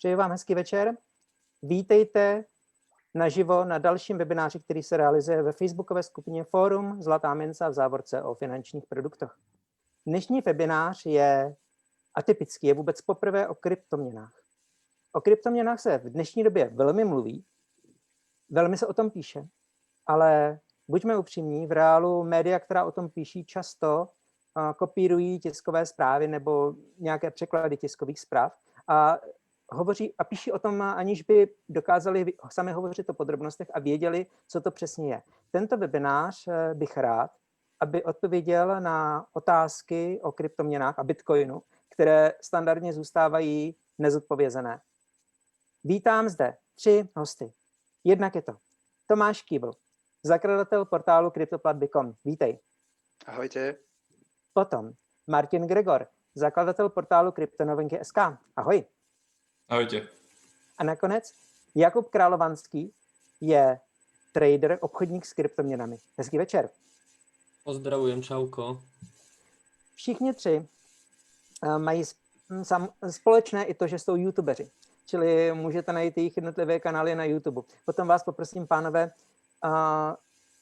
Přeji vám hezký večer. Vítejte naživo na dalším webináři, který se realizuje ve facebookové skupině Fórum Zlatá mince v závorce o finančních produktech. Dnešní webinář je atypický, je vůbec poprvé o kryptoměnách. O kryptoměnách se v dnešní době velmi mluví, velmi se o tom píše, ale buďme upřímní, v reálu média, která o tom píší, často uh, kopírují tiskové zprávy nebo nějaké překlady tiskových zpráv a hovoří a píší o tom, aniž by dokázali sami hovořit o podrobnostech a věděli, co to přesně je. Tento webinář eh, bych rád, aby odpověděl na otázky o kryptoměnách a bitcoinu, které standardně zůstávají nezodpovězené. Vítám zde tři hosty. Jednak je to Tomáš Kýbl, zakladatel portálu CryptoPlatby.com. Vítej. Ahojte. Potom Martin Gregor, zakladatel portálu Kryptonovinky.sk. Ahoj. Ahojte. A nakonec Jakub Královanský je trader, obchodník s kryptoměnami. Hezký večer. Pozdravujem, čauko. Všichni tři uh, mají sam, společné i to, že jsou youtubeři. Čili můžete najít jejich jednotlivé kanály na YouTube. Potom vás poprosím, pánové, uh,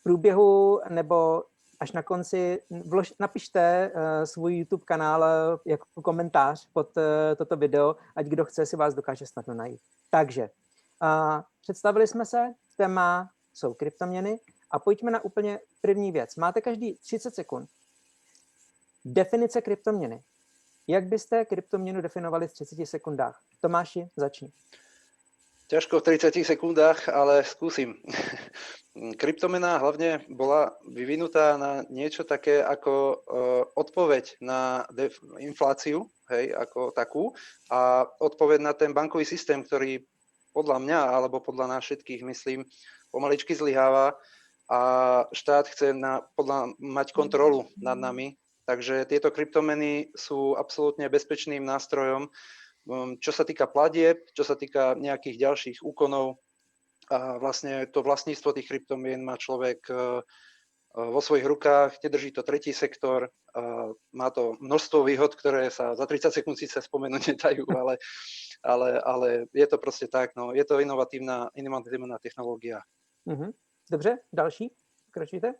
v průběhu nebo až na konci vlož, napište uh, svůj YouTube kanál uh, jako komentář pod uh, toto video, ať kdo chce, si vás dokáže snadno najít. Takže uh, představili jsme se, téma jsou kryptoměny a pojďme na úplně první věc. Máte každý 30 sekund. Definice kryptoměny. Jak byste kryptoměnu definovali v 30 sekundách? Tomáši, začni. Ťažko v 30 sekundách, ale skúsim. Kryptomena hlavne bola vyvinutá na niečo také ako uh, odpoveď na infláciu, hej, ako takú, a odpoveď na ten bankový systém, ktorý podľa mňa, alebo podľa nás všetkých, myslím, pomaličky zlyháva. A štát chce na, podľa, mať kontrolu nad nami. Takže tieto kryptomeny sú absolútne bezpečným nástrojom, čo sa týka platieb, čo sa týka nejakých ďalších úkonov, a vlastne to vlastníctvo tých kryptomien má človek e, e, vo svojich rukách, nedrží to tretí sektor, má to množstvo výhod, ktoré sa za 30 sekúnd síce spomenúť nedajú, ale, ale, ale je to proste tak, no, je to inovatívna, inovatívna technológia. Mhm. Dobře, další, pokračujte.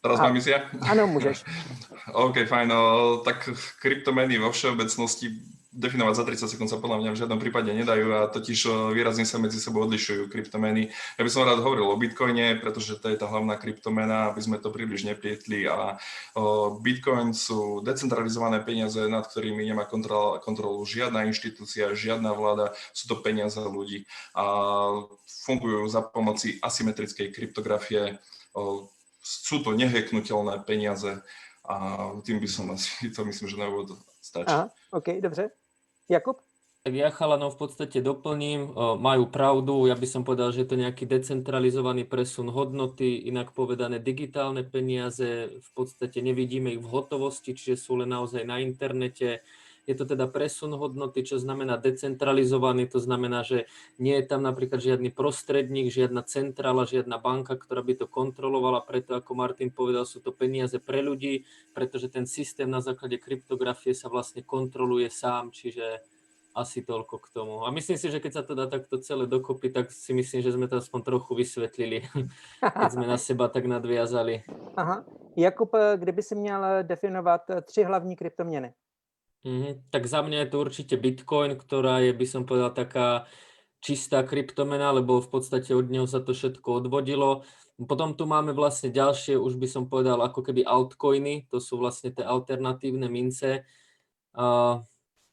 Teraz mám ísť ja? Áno, môžeš. OK, fajn. No, tak kryptomeny vo všeobecnosti definovať za 30 sekúnd sa podľa mňa v žiadnom prípade nedajú a totiž výrazne sa medzi sebou odlišujú kryptomeny. Ja by som rád hovoril o Bitcoine, pretože to je tá hlavná kryptomena, aby sme to príliš neplietli a Bitcoin sú decentralizované peniaze, nad ktorými nemá kontrol, kontrolu žiadna inštitúcia, žiadna vláda, sú to peniaze ľudí a fungujú za pomoci asymetrickej kryptografie, sú to neheknutelné peniaze a tým by som asi, to myslím, že na úvod stačí. Aha, OK, dobře. Jakub? Tak ja chalanov v podstate doplním, majú pravdu, ja by som povedal, že je to nejaký decentralizovaný presun hodnoty, inak povedané digitálne peniaze, v podstate nevidíme ich v hotovosti, čiže sú len naozaj na internete, je to teda presun hodnoty, čo znamená decentralizovaný, to znamená, že nie je tam napríklad žiadny prostredník, žiadna centrála, žiadna banka, ktorá by to kontrolovala, preto ako Martin povedal, sú to peniaze pre ľudí, pretože ten systém na základe kryptografie sa vlastne kontroluje sám, čiže asi toľko k tomu. A myslím si, že keď sa to dá takto celé dokopy, tak si myslím, že sme to aspoň trochu vysvetlili, keď sme na seba tak nadviazali. Aha. Jakub, kdyby si měl definovat tři hlavní kryptoměny? Mm, tak za mňa je to určite Bitcoin, ktorá je, by som povedal, taká čistá kryptomena, lebo v podstate od neho sa to všetko odvodilo. Potom tu máme vlastne ďalšie, už by som povedal, ako keby altcoiny, to sú vlastne tie alternatívne mince. Uh,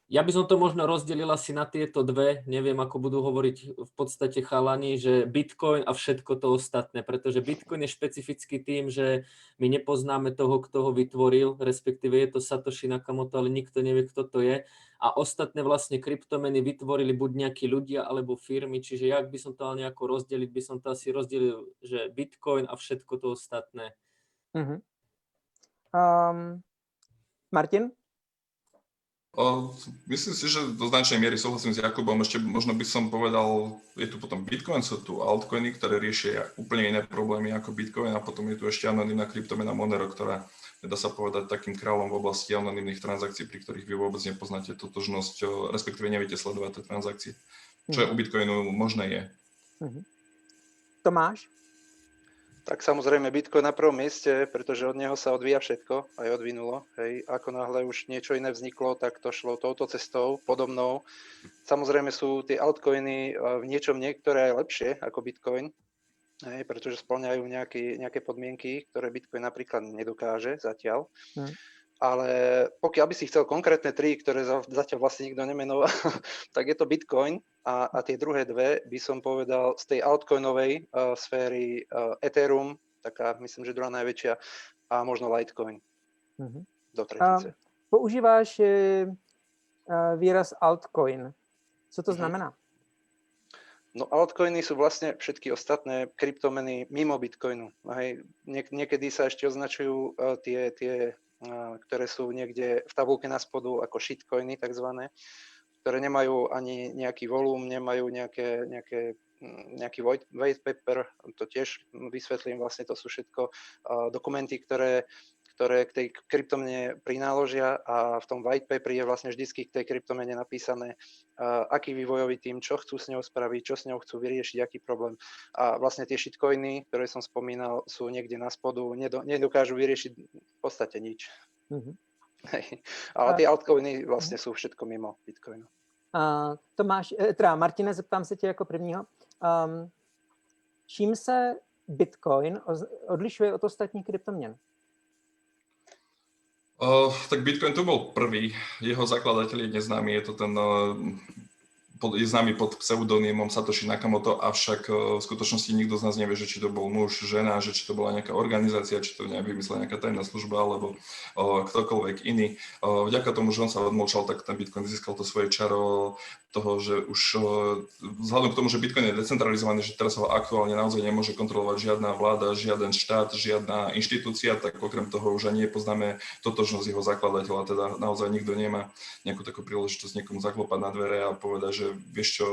ja by som to možno rozdelil asi na tieto dve, neviem, ako budú hovoriť v podstate chalani, že Bitcoin a všetko to ostatné, pretože Bitcoin je špecifický tým, že my nepoznáme toho, kto ho vytvoril, respektíve je to Satoshi Nakamoto, ale nikto nevie, kto to je. A ostatné vlastne kryptomeny vytvorili buď nejakí ľudia alebo firmy, čiže jak by som to mal nejako rozdeliť, by som to asi rozdelil, že Bitcoin a všetko to ostatné. Uh-huh. Um, Martin? Myslím si, že do značnej miery súhlasím s Jakubom. Ešte možno by som povedal, je tu potom Bitcoin, sú tu altcoiny, ktoré riešia úplne iné problémy ako Bitcoin a potom je tu ešte anonimná kryptomena Monero, ktorá dá sa povedať takým kráľom v oblasti anonimných transakcií, pri ktorých vy vôbec nepoznáte totožnosť, respektíve neviete sledovať tie transakcie. Čo je u Bitcoinu možné je. Mhm. Tomáš? Tak samozrejme Bitcoin na prvom mieste, pretože od neho sa odvíja všetko, aj odvinulo. Hej. Ako náhle už niečo iné vzniklo, tak to šlo touto cestou, podobnou. Samozrejme sú tie altcoiny eh, v niečom niektoré aj lepšie ako Bitcoin, hej, pretože splňajú nejaké, nejaké podmienky, ktoré Bitcoin napríklad nedokáže zatiaľ. Hm. Ale pokiaľ by si chcel konkrétne tri, ktoré za- zatiaľ vlastne nikto nemenoval, tak je to Bitcoin a, a tie druhé dve by som povedal z tej altcoinovej uh, sféry uh, Ethereum, taká myslím, že druhá najväčšia, a možno Litecoin Mhm. do tretice. Používáš eh, eh, výraz altcoin. Co to Mhm. znamená? No altcoiny sú vlastne všetky ostatné kryptomeny mimo Bitcoinu. Hej. Niek- niekedy sa ešte označujú uh, tie, tie uh, ktoré sú niekde v tabulke na spodu ako shitcoiny takzvané, ktoré nemajú ani nejaký volum, nemajú nejaké, nejaké, mm, nejaký white, paper, to tiež vysvetlím, vlastne to sú všetko dokumenty, ktoré, ktoré k tej kryptomene prináložia a v tom white paper je vlastne vždycky k tej kryptomene napísané, aký vývojový tým, čo chcú s ňou spraviť, čo s ňou chcú vyriešiť, aký problém. A vlastne tie shitcoiny, ktoré som spomínal, sú niekde na spodu, nedo, nedokážu vyriešiť v podstate nič. Mhm. Hej. Ale tie altcoiny vlastne sú všetko mimo Bitcoinu. Uh, Tomáš, eh, teda Martine, zeptám se tě jako prvního. Um, čím se Bitcoin odlišuje od ostatních kryptoměn? O, tak Bitcoin tu bol prvý, jeho zakladateľ je neznámy, je to ten, pod, je známy pod pseudonymom Satoshi Nakamoto, avšak o, v skutočnosti nikto z nás nevie, že či to bol muž, žena, že či to bola nejaká organizácia, či to nejak vymyslela nejaká tajná služba, alebo o, ktokoľvek iný. O, vďaka tomu, že on sa odmlčal, tak ten Bitcoin získal to svoje čaro toho, že už o, vzhľadom k tomu, že Bitcoin je decentralizovaný, že teraz ho aktuálne naozaj nemôže kontrolovať žiadna vláda, žiaden štát, žiadna inštitúcia, tak okrem toho už ani nepoznáme totožnosť jeho zakladateľa, teda naozaj nikto nemá nejakú takú príležitosť niekomu zaklopať na dvere a povedať, že vieš čo,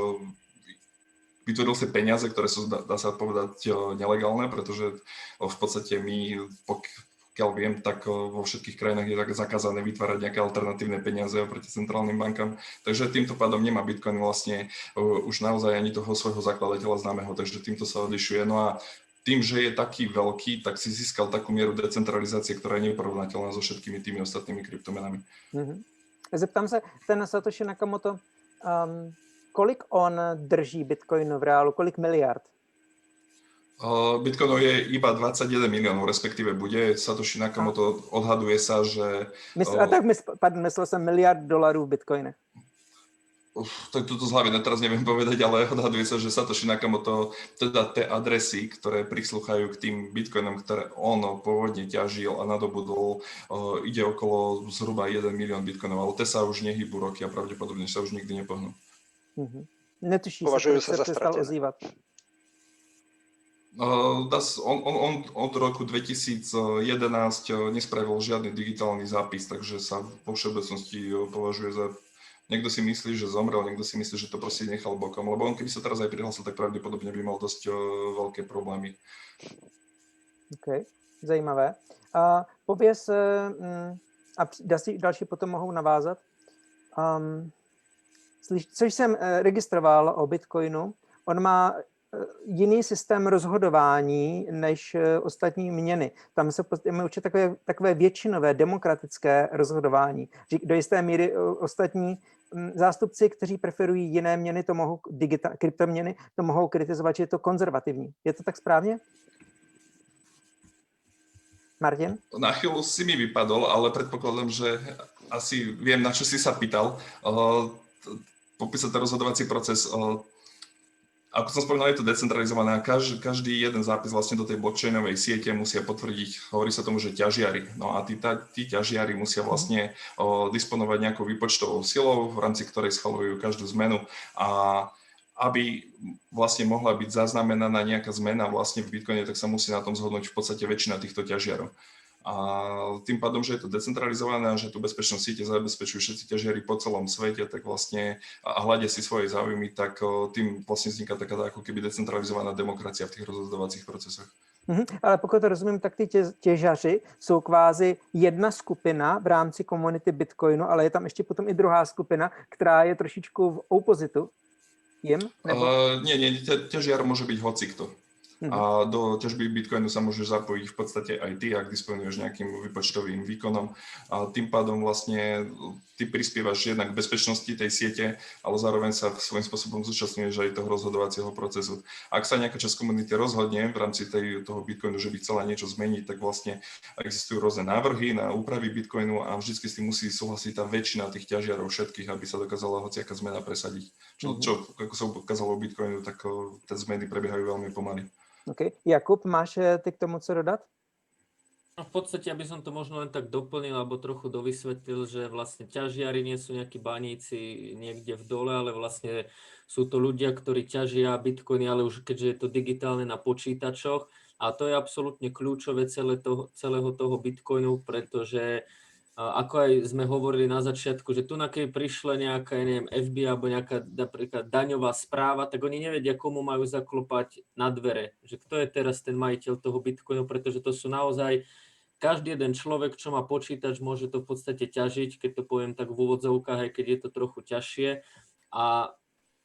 vytvoril si peniaze, ktoré sú, dá, dá sa povedať, o, nelegálne, pretože o, v podstate my, pokiaľ viem, tak o, vo všetkých krajinách je tak zakázané vytvárať nejaké alternatívne peniaze oproti centrálnym bankám. Takže týmto pádom nemá Bitcoin vlastne už naozaj ani toho svojho zakladateľa známeho, takže týmto sa odlišuje. No a tým, že je taký veľký, tak si získal takú mieru decentralizácie, ktorá je neporovnateľná so všetkými tými ostatnými kryptomenami. Mhm. Zeptám se, ten Satoshi Nakamoto, um, kolik on drží Bitcoinu v reálu, kolik miliard? Bitcoinov je iba 21 miliónov, respektíve bude. Satoshi Nakamoto odhaduje sa, že Mysl, a tak mysl, pardon, myslel jsem miliard dolarů v Bitcoinech. Uf, tak toto z hlavy teraz neviem povedať, ale odhaduje sa, že Satoshi Nakamoto, teda tie adresy, ktoré prislúchajú k tým bitcoinom, ktoré on pôvodne ťažil a nadobudol, uh, ide okolo zhruba 1 milión bitcoinov, ale tie sa už nehýbu roky a pravdepodobne sa už nikdy nepohnú. Mhm. Netuší Považujú se, sa proč za ozývat. Uh, das, on, on, on od roku 2011 uh, nespravil žiadny digitálny zápis, takže sa vo všeobecnosti uh, považuje za... Niekto si myslí, že zomrel, niekto si myslí, že to proste nechal bokom, lebo on keby sa teraz aj prihlásil, tak pravdepodobne by mal dosť uh, veľké problémy. OK, zajímavé. A pověz, eh, mm, a další, další potom mohou navázat. Um, což jsem eh, registroval o Bitcoinu, on má eh, jiný systém rozhodování než eh, ostatní měny. Tam se je určitě takové, takové většinové demokratické rozhodování. Do jisté míry ostatní mm, zástupci, kteří preferují jiné měny, to mohou digita- kryptoměny, to mohou kritizovat, že je to konzervativní. Je to tak správně? Martin? Na chvíľu si mi vypadol, ale predpokladám, že asi viem, na čo si sa pýtal. Popísať ten rozhodovací proces. Ako som spomínal, je to decentralizované a každý, každý jeden zápis vlastne do tej blockchainovej siete musia potvrdiť, hovorí sa tomu, že ťažiari. No a tí, tí ťažiari musia vlastne uh, disponovať nejakou výpočtovou silou, v rámci ktorej schvalujú každú zmenu a aby vlastne mohla byť zaznamenaná nejaká zmena vlastne v Bitcoine, tak sa musí na tom zhodnúť v podstate väčšina týchto ťažiarov. A tým pádom, že je to decentralizované a že tú bezpečnosť siete zabezpečujú všetci ťažiari po celom svete, tak vlastne a hľadia si svoje záujmy, tak o, tým vlastne vzniká taká ako keby decentralizovaná demokracia v tých rozhodovacích procesoch. Mhm. Ale pokud to rozumím, tak ty tě, těžaři jsou kvázi jedna skupina v rámci komunity Bitcoinu, ale je tam ještě potom i druhá skupina, která je trošičku v opozitu jim? Nebo... Uh, nie, nie, ťa- ťažiar môže byť hocikto. Mhm. A do ťažby Bitcoinu sa môžeš zapojiť v podstate aj ty, ak disponuješ nejakým výpočtovým výkonom. A tým pádom vlastne ty prispievaš jednak k bezpečnosti tej siete, ale zároveň sa svojím spôsobom zúčastňuješ aj toho rozhodovacieho procesu. Ak sa nejaká časť komunity rozhodne v rámci tej, toho Bitcoinu, že by chcela niečo zmeniť, tak vlastne existujú rôzne návrhy na úpravy Bitcoinu a vždy s tým musí súhlasiť tá väčšina tých ťažiarov všetkých, aby sa dokázala hociaká zmena presadiť. Čo, Mhm. čo ako sa ukázalo u Bitcoinu, tak o, tie zmeny prebiehajú veľmi pomaly. Okay. Jakub, máš eh, ty k tomu co dodat? V podstate, aby som to možno len tak doplnil alebo trochu dovysvetlil, že vlastne ťažiari nie sú nejakí baníci niekde v dole, ale vlastne sú to ľudia, ktorí ťažia bitcoiny, ale už keďže je to digitálne na počítačoch. A to je absolútne kľúčové celé toho, celého toho bitcoinu, pretože ako aj sme hovorili na začiatku, že tu na keď prišla nejaká, ja neviem, FBI alebo nejaká napríklad daňová správa, tak oni nevedia, komu majú zaklopať na dvere, že kto je teraz ten majiteľ toho bitcoinu, pretože to sú naozaj každý jeden človek, čo má počítač, môže to v podstate ťažiť, keď to poviem tak v úvodzovkách, aj keď je to trochu ťažšie. A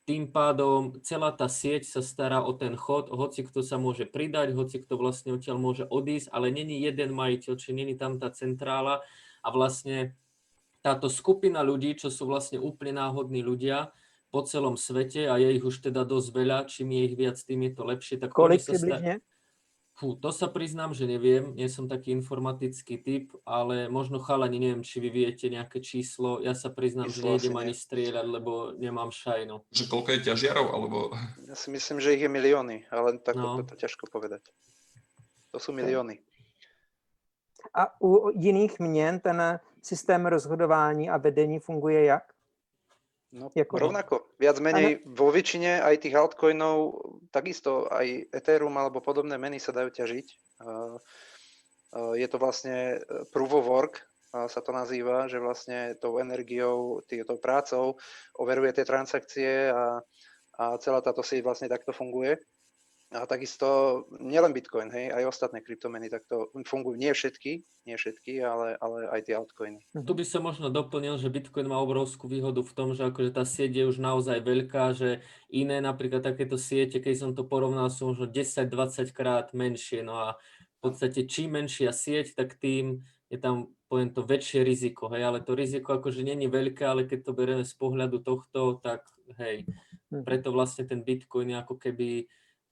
tým pádom celá tá sieť sa stará o ten chod, hoci kto sa môže pridať, hoci kto vlastne odtiaľ môže odísť, ale není jeden majiteľ, či není tam tá centrála a vlastne táto skupina ľudí, čo sú vlastne úplne náhodní ľudia po celom svete a je ich už teda dosť veľa, čím je ich viac, tým je to lepšie. Tak Kolik oni sa sta- přibližně? Fú, to sa priznám, že neviem, nie som taký informatický typ, ale možno chalani, neviem, či vy viete nejaké číslo, ja sa priznám, že Číslo asi nejdem ani strieľať, lebo nemám šajnu. Že koľko je ťažiarov, alebo Ja si myslím, že ich je milióny, ale tak No. to, to ťažko povedať. To sú milióny. A u jiných měn ten systém rozhodování a vedení funguje jak? No, Jako- rovnako. Viac menej vo väčšine aj tých altcoinov, takisto aj Ethereum alebo podobné meny sa dajú ťažiť. Je to vlastne uh, proof of work, sa to nazýva, že vlastne tou energiou, tou prácou overuje tie transakcie a, a celá táto sieť vlastne takto funguje. A takisto nielen Bitcoin, hej, aj ostatné kryptomeny takto fungujú. Nie všetky, nie všetky, ale, ale aj tie altcoiny. Tu by som možno doplnil, že Bitcoin má obrovskú výhodu v tom, že akože tá sieť je už naozaj veľká, že iné napríklad takéto siete, keď som to porovnal, sú možno 10-20 krát menšie. No a v podstate čím menšia sieť, tak tým je tam, poviem to, väčšie riziko. Hej, ale to riziko akože není veľké, ale keď to berieme z pohľadu tohto, tak hej, Mhm. preto vlastne ten Bitcoin je ako keby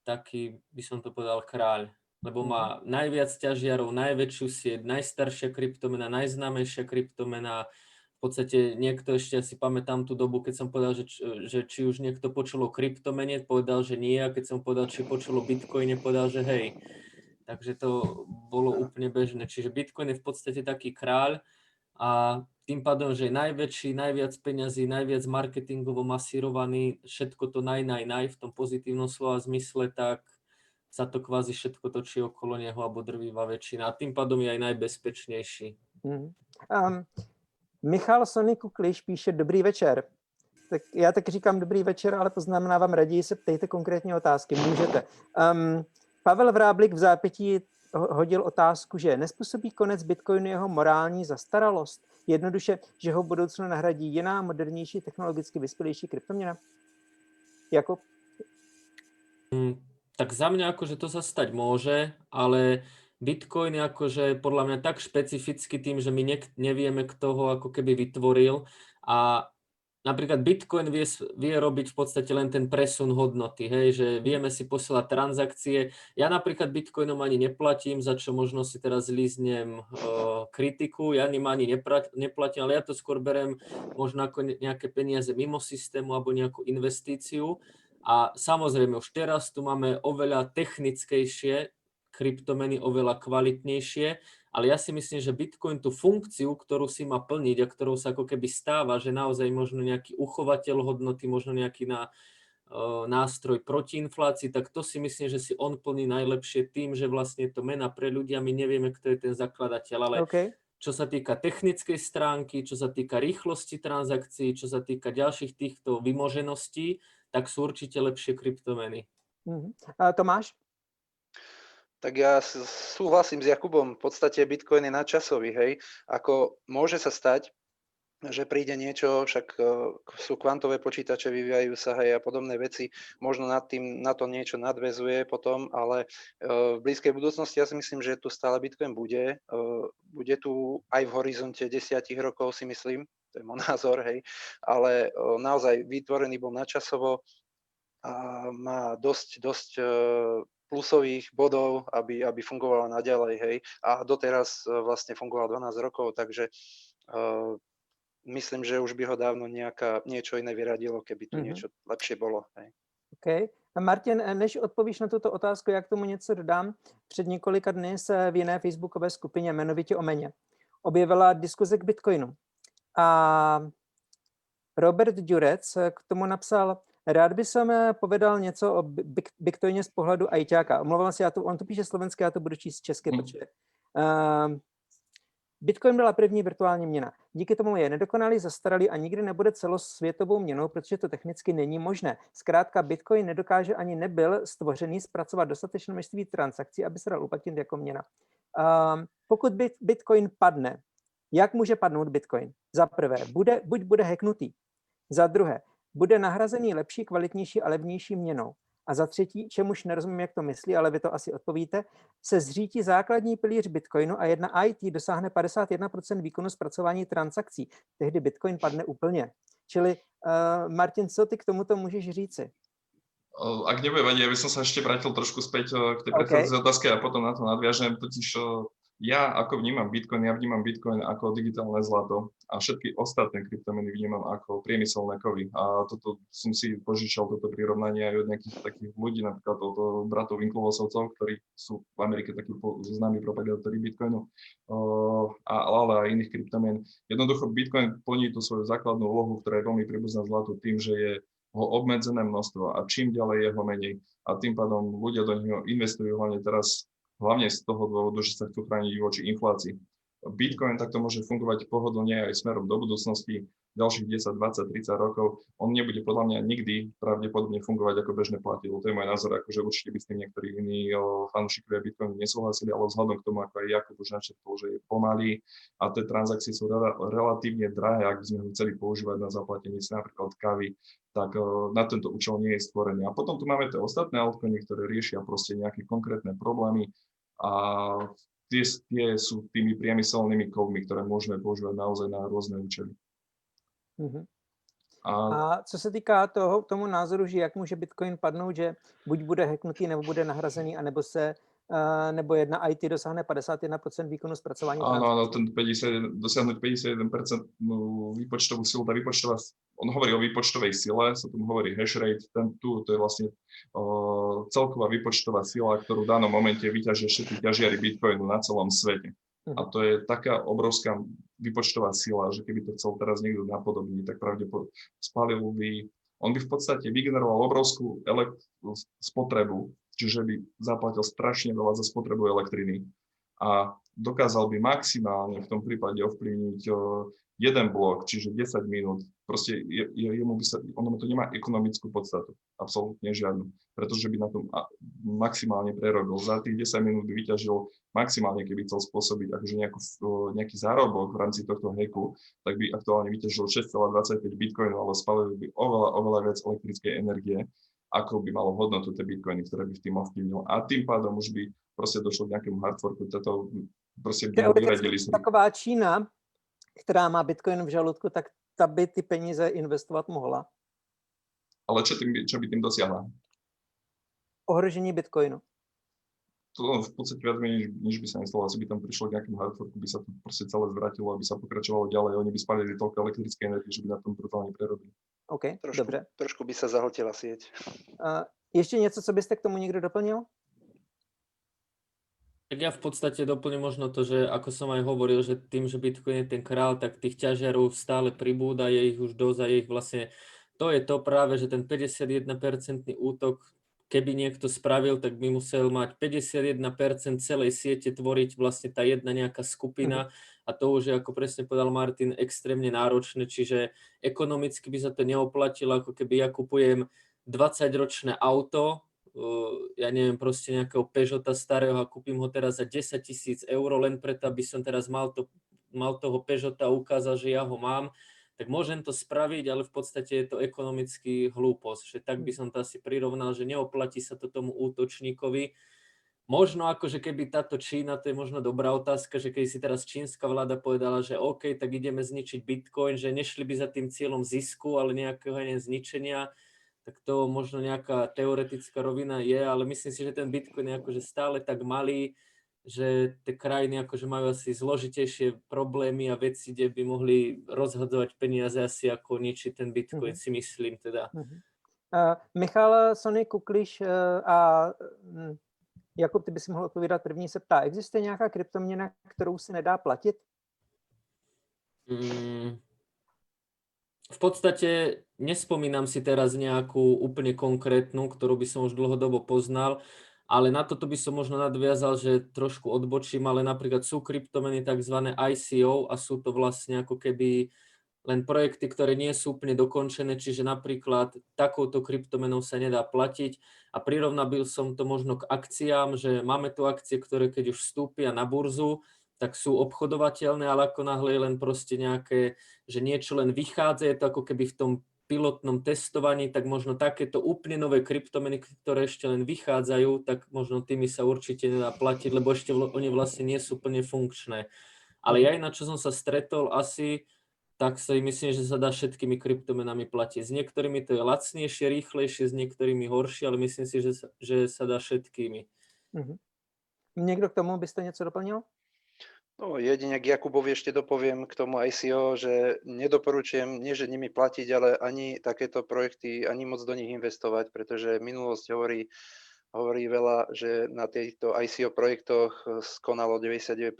taký, by som to povedal, kráľ. Lebo má najviac ťažiarov, najväčšiu sieť, najstaršia kryptomena, najznámejšia kryptomena. V podstate niekto ešte asi pamätám tú dobu, keď som povedal, že, že či už niekto počul o kryptomene, povedal, že nie. A keď som povedal, či počul o Bitcoine, povedal, že hej. Takže to bolo úplne bežné. Čiže Bitcoin je v podstate taký kráľ a tým pádom, že je najväčší, najviac peňazí, najviac marketingovo masírovaný, všetko to naj, naj, naj v tom pozitívnom slova zmysle, tak sa to kvázi všetko točí okolo neho alebo drvíva väčšina. A tým pádom je aj najbezpečnejší. Mhm. Um, Michal Sony Kukliš píše Dobrý večer. Tak já taky říkám dobrý večer, ale poznamenávám raději se ptejte konkrétní otázky. Můžete. Um, Pavel Vráblik v zápětí ho- hodil otázku, že nespůsobí konec Bitcoinu jeho morální zastaralost. Jednoduše, že ho v budoucnu nahradí jiná, modernější, technologicky vyspělejší kryptoměna. Jakub? Mm, Tak za mňa akože to sa stať môže, ale Bitcoin je akože podľa mňa tak špecificky tým, že my nek- nevieme, kto ho ako keby vytvoril a napríklad Bitcoin vie, vie robiť v podstate len ten presun hodnoty, hej, že vieme si posielať transakcie. Ja napríklad Bitcoinom ani neplatím, za čo možno si teraz líznem uh, kritiku, ja ním ani neplatím, ale ja to skôr berem možno ako ne- nejaké peniaze mimo systému alebo nejakú investíciu. A samozrejme, už teraz tu máme oveľa technickejšie kryptomeny, oveľa kvalitnejšie, ale ja si myslím, že Bitcoin tú funkciu, ktorú si má plniť a ktorou sa ako keby stáva, že naozaj možno nejaký uchovateľ hodnoty, možno nejaký na nástroj proti inflácii, tak to si myslím, že si on plní najlepšie tým, že vlastne to mena pre ľudia, my nevieme, kto je ten zakladateľ, ale OK. čo sa týka technickej stránky, čo sa týka rýchlosti transakcií, čo sa týka ďalších týchto vymožeností, tak sú určite lepšie kryptomeny. A Tomáš? Tak ja súhlasím s Jakubom. V podstate Bitcoin je nadčasový, hej. Ako môže sa stať, že príde niečo, však eh, sú kvantové počítače, vyvíjajú sa hej a podobné veci, možno nad tým na to niečo nadvezuje potom, ale eh, v blízkej budúcnosti ja si myslím, že tu stále Bitcoin bude. eh, Bude tu aj v horizonte desiatich rokov si myslím, to je môj názor, hej, ale naozaj vytvorený bol nadčasovo a má dosť, dosť plusových bodov, aby, aby fungovala naďalej, hej. A doteraz eh, vlastne fungovala 12 rokov, takže uh, myslím, že už by ho dávno nejaká, niečo iné vyradilo, keby tu Mhm. niečo lepšie bolo. Hej. OK. A Martin, než odpovíš na tuto otázku, jak tomu něco dodám, před několika dny se v jiné facebookové skupině, jmenovitě o meně, objevila diskuze k Bitcoinu. A Robert Durec k tomu napsal, rád by som eh, povedal něco o Bitcoině z pohledu ajťáka. Omlouvám se, já to, on to píše slovensky, já to budu číst česky, Hm. protože uh, Bitcoin byla první virtuální měna. Díky tomu je nedokonalý, zastaralý a nikdy nebude celosvětovou měnou, protože to technicky není možné. Zkrátka Bitcoin nedokáže ani nebyl stvořený zpracovat dostatečné množství transakcí, aby se dal uplatnit jako měna. Um, pokud bit, Bitcoin padne, jak může padnout Bitcoin? Za prvé, bude, buď bude hacknutý. Za druhé, bude nahrazený lepší, kvalitnější a levnější měnou. A za třetí, čemuž nerozumím, jak to myslí, ale vy to asi odpovíte, se zřítí základní pilíř Bitcoinu a jedna IT dosáhne 51% výkonu zpracování transakcí. Tehdy Bitcoin padne úplně. Čili, uh, Martin, co ty k tomuto můžeš říci? Ak nebude vadieť, ja by som sa ešte vrátil trošku späť eh, k tej OK. predchádzajúcej otázke a potom na to nadviažem. Totiž eh, ja ako vnímam Bitcoin, ja vnímam Bitcoin ako digitálne zlato a všetky ostatné kryptomeny vnímam ako priemyselné kovy. A toto som si požičal toto prirovnanie aj od nejakých takých ľudí, napríklad od eh, bratov Winklevossovcov, ktorí sú v Amerike takí známi propagátori Bitcoinu, eh, a, ale aj iných kryptomien. Jednoducho Bitcoin plní tú svoju základnú úlohu, ktorá je veľmi príbuzná zlatu tým, že je ho obmedzené množstvo a čím ďalej jeho menej. A tým pádom ľudia do neho investujú hlavne teraz, hlavne z toho dôvodu, že sa chcú chrániť voči inflácii. Bitcoin takto môže fungovať pohodlne aj smerom do budúcnosti, ďalších 10, 20, 30 rokov. On nebude podľa mňa nikdy pravdepodobne fungovať ako bežné platidlo. To je môj názor, akože určite by s tým niektorí iní o, fanúšikovia Bitcoinu nesúhlasili, ale vzhľadom k tomu, ako aj Jakub už načrtol, že je pomalý a tie transakcie sú rela- relatívne drahé, ak by sme ho chceli používať na zaplatenie si napríklad kávy, tak eh, na tento účel nie je stvorený. A potom tu máme tie ostatné altcoiny, ktoré riešia proste nejaké konkrétne problémy a tie, tie sú tými priemyselnými kovmi, ktoré môžeme používať naozaj na rôzne účely. Mhm. A A co se týká toho, tomu názoru, že jak může Bitcoin padnout, že buď bude hacknutý, nebo bude nahrazený, anebo se nebo jedna IT dosáhne 51% výkonu zpracování áno, áno, ten 50, dosiahnuť 51% no, výpočtovú silu, tá výpočtová, on hovorí o výpočtovej sile, sa tomu hovorí hash rate, ten tu, to je vlastne o, celková výpočtová sila, ktorú v danom momente vyťažia všetky ťažiary Bitcoinu na celom svete. A to je taká obrovská výpočtová sila, že keby to chcel teraz niekto napodobniť, tak pravdepodobne spalil by, on by v podstate vygeneroval obrovskú elek- spotrebu, čiže by zaplatil strašne veľa za spotrebu elektriny a dokázal by maximálne v tom prípade ovplyvniť o, jeden blok, čiže 10 minút. Proste je, je, jemu by sa, ono to nemá ekonomickú podstatu, absolútne žiadnu, pretože by na tom maximálne prerobil. Za tých 10 minút by vyťažil maximálne, keby chcel spôsobiť akože nejakú, o, nejaký zárobok v rámci tohto hacku, tak by aktuálne vyťažil 6,25 bitcoinu, ale spalil by oveľa, oveľa viac elektrickej energie, ako by malo hodnotu tie bitcoiny, ktoré by v tým ovplyvnil. A tým pádom už by proste došlo k nejakému hardforku, toto proste by vyradili taková Čína, která má Bitcoin v žaludku, tak ta by ty peníze investovat mohla. Ale čo, tým, čo by tým dosiahla? Ohrožení Bitcoinu. To v podstate viac menej, nič by sa nestalo, asi by tam prišlo k nejakému hardforku, by sa to proste celé zvratilo, aby sa pokračovalo ďalej, oni by spalili toľko elektrické energie, že by na tom brutálne prerobili. OK, Trošku, dobře. trošku by sa zahltila sieť. Uh, ještě něco, co byste k tomu někdo doplnil? Tak ja v podstate doplním možno to, že ako som aj hovoril, že tým, že Bitcoin je ten král, tak tých ťažiarov stále pribúda, je ich už dosť a je ich vlastne to je to práve, že ten 51% útok, keby niekto spravil, tak by musel mať 51% celej siete tvoriť vlastne tá jedna nejaká skupina. A to už je, ako presne povedal Martin, extrémne náročné, čiže ekonomicky by sa to neoplatilo, ako keby ja kupujem 20-ročné auto, ja neviem, proste nejakého Peugeota starého a kúpim ho teraz za 10 tisíc eur, len preto, aby som teraz mal, to, mal toho Peugeota ukázal, že ja ho mám, tak môžem to spraviť, ale v podstate je to ekonomicky hlúposť. Že tak by som to asi prirovnal, že neoplatí sa to tomu útočníkovi. Možno akože keby táto Čína, to je možno dobrá otázka, že keď si teraz čínska vláda povedala, že OK, tak ideme zničiť Bitcoin, že nešli by za tým cieľom zisku, ale nejakého aj zničenia, tak to možno nejaká teoretická rovina je, ale myslím si, že ten Bitcoin je akože stále tak malý, že tie krajiny akože majú asi zložitejšie problémy a veci, kde by mohli rozhadzovať peniaze asi ako ničiť ten Bitcoin, Mhm. si myslím teda. Uh, Michal, Sony Kukliš uh, a mm, Jakub, ty by si mohl odpovídat první, se ptá, existuje nějaká kryptoměna, kterou se nedá platit? Mm, v podstate nespomínam si teraz nejakú úplne konkrétnu, ktorú by som už dlhodobo poznal, ale na toto by som možno nadviazal, že trošku odbočím, ale napríklad sú kryptomeny tzv. ICO a sú to vlastne ako keby len projekty, ktoré nie sú úplne dokončené, čiže napríklad takouto kryptomenou sa nedá platiť a prirovnal by som to možno k akciám, že máme tu akcie, ktoré keď už vstúpia na burzu, tak sú obchodovateľné, ale ako náhle je len proste nejaké, že niečo len vychádza, je to ako keby v tom pilotnom testovaní, tak možno takéto úplne nové kryptomeny, ktoré ešte len vychádzajú, tak možno tými sa určite nedá platiť, lebo ešte oni vlastne nie sú plne funkčné. Ale ja na čo som sa stretol asi, tak si myslím, že sa dá všetkými kryptomenami platiť. S niektorými to je lacnejšie, rýchlejšie, s niektorými horšie, ale myslím si, že sa, že sa dá všetkými. Mhm. Někdo k tomu byste něco doplnil? No, jedine k Jakubovi ešte dopoviem k tomu ICO, že nedoporučujem, nie že nimi platiť, ale ani takéto projekty, ani moc do nich investovať, pretože minulosť hovorí, hovorí veľa, že na týchto ICO projektoch skonalo 99%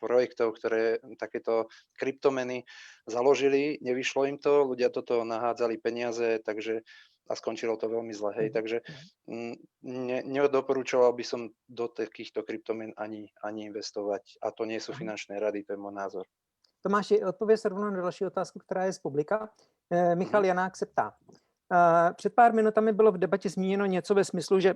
projektov, ktoré takéto kryptomeny založili, nevyšlo im to, ľudia toto nahádzali peniaze, takže a skončilo to veľmi zle. Hej. Mhm. Takže mm, ne, nedoporučoval by som do takýchto kryptomien ani, ani investovať. A to nie sú Mhm. finančné rady, to je môj názor. Tomáši, odpověz rovnou na další otázku, která je z publika. Eh, Michal Mhm. Janák se ptá. Eh, Před pár minutami bylo v debatě zmíněno něco ve smyslu, že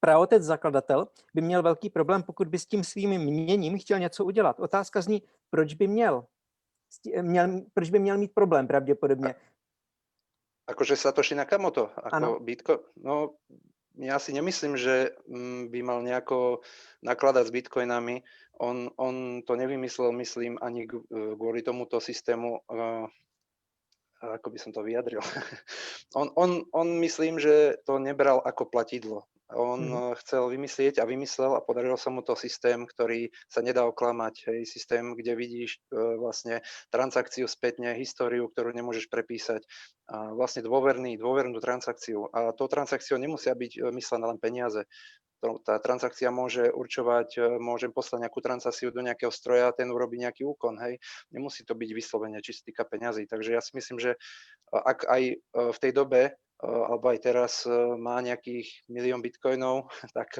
praotec zakladatel by měl velký problém, pokud by s tím svým měním chtěl něco udělat. Otázka zní, proč by měl? Měl proč by měl mít problém pravděpodobně? Akože Satoshi Nakamoto, ako Áno. Bitcoin, no ja si nemyslím, že mm, by mal nejako nakladať s bitcoinami. On, on to nevymyslel, myslím, ani e, kvôli tomuto systému, uh, ako by som to vyjadril. on, on, on myslím, že to nebral ako platidlo. On Mhm. mm. chcel vymyslieť a vymyslel a podarilo sa mu to systém, ktorý sa nedá oklamať. Hej, systém, kde vidíš e, vlastne transakciu spätne, históriu, ktorú nemôžeš prepísať. A vlastne dôverný, dôvernú transakciu. A tou transakciou nemusia byť e, myslené len peniaze. To, tá transakcia môže určovať, môžem poslať nejakú transakciu do nejakého stroja a ten urobí nejaký úkon. Hej. Nemusí to byť vyslovene, či sa týka peňazí. Takže ja si myslím, že ak aj v tej dobe alebo aj teraz má nejakých milión bitcoinov, tak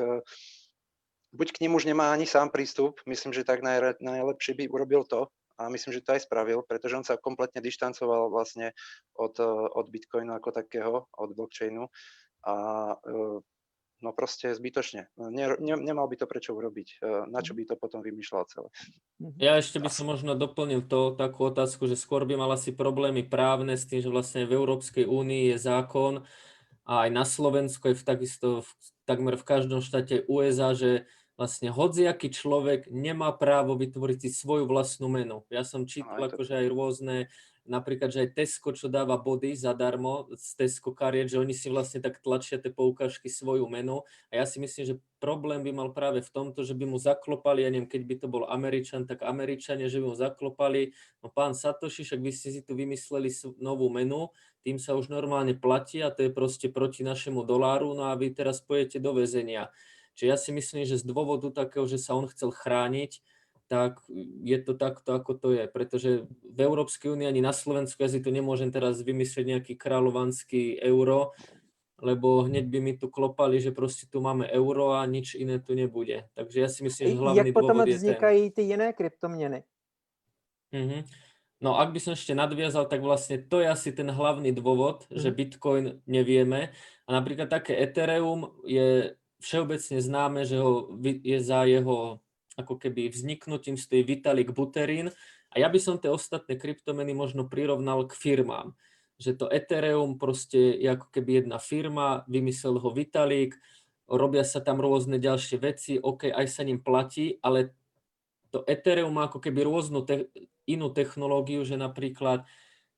buď k ním už nemá ani sám prístup, myslím, že tak najlepšie by urobil to, a myslím, že to aj spravil, pretože on sa kompletne dištancoval vlastne od, od bitcoinu ako takého, od blockchainu a no proste zbytočne. Ne, ne, nemal by to prečo urobiť, e, na čo by to potom vymýšľal celé. Mhm. Ja ešte by som možno doplnil to, takú otázku, že skôr by mal asi problémy právne s tým, že vlastne v Európskej únii je zákon a aj na Slovensku, aj v takisto v, takmer v každom štáte USA, že vlastne hodziaký človek nemá právo vytvoriť si svoju vlastnú menu. Ja som čítal Aj to- akože aj rôzne, napríklad, že aj Tesco, čo dáva body zadarmo z Tesco kariet, že oni si vlastne tak tlačia tie poukážky svoju menu a ja si myslím, že problém by mal práve v tomto, že by mu zaklopali, ja neviem, keď by to bol Američan, tak Američania, že by mu zaklopali, no pán Satoshi, však vy ste si tu vymysleli novú menu, tým sa už normálne platí a to je proste proti našemu doláru, no a vy teraz pojete do väzenia. Čiže ja si myslím, že z dôvodu takého, že sa on chcel chrániť, tak je to takto, ako to je. Pretože v Európskej únii ani na Slovensku ja si to nemôžem teraz vymyslieť nejaký kráľovanský euro, lebo hneď by mi tu klopali, že proste tu máme euro a nič iné tu nebude. Takže ja si myslím, že hlavný Jak potom vznikají ty jiné kryptoměny? Mhm. No ak by som ešte nadviazal, tak vlastne to je asi ten hlavný dôvod, že Mhm. Bitcoin nevieme. A napríklad také Ethereum je všeobecne známe, že ho, je za jeho ako keby vzniknutím stojí Vitalik Buterin. A ja by som tie ostatné kryptomeny možno prirovnal k firmám. Že to Ethereum proste je ako keby jedna firma, vymyslel ho Vitalik, robia sa tam rôzne ďalšie veci, OK, aj sa ním platí, ale to Ethereum má ako keby rôznu te- inú technológiu, že napríklad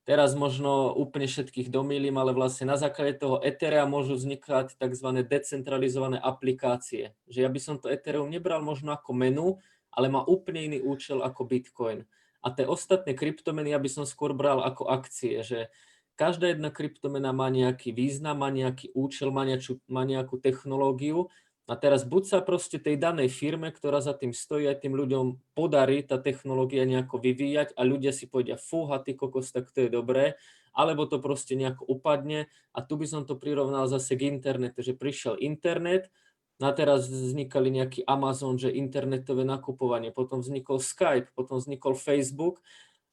teraz možno úplne všetkých domýlim, ale vlastne na základe toho Etherea môžu vznikať tzv. decentralizované aplikácie. Že ja by som to Ethereum nebral možno ako menu, ale má úplne iný účel ako Bitcoin. A tie ostatné kryptomeny ja by som skôr bral ako akcie, že každá jedna kryptomena má nejaký význam, má nejaký účel, má nejakú, má nejakú technológiu a teraz buď sa proste tej danej firme, ktorá za tým stojí, aj tým ľuďom podarí tá technológia nejako vyvíjať a ľudia si povedia, fúha, ty kokos, tak to je dobré, alebo to proste nejako upadne. A tu by som to prirovnal zase k internetu, že prišiel internet, no a teraz vznikali nejaký Amazon, že internetové nakupovanie, potom vznikol Skype, potom vznikol Facebook,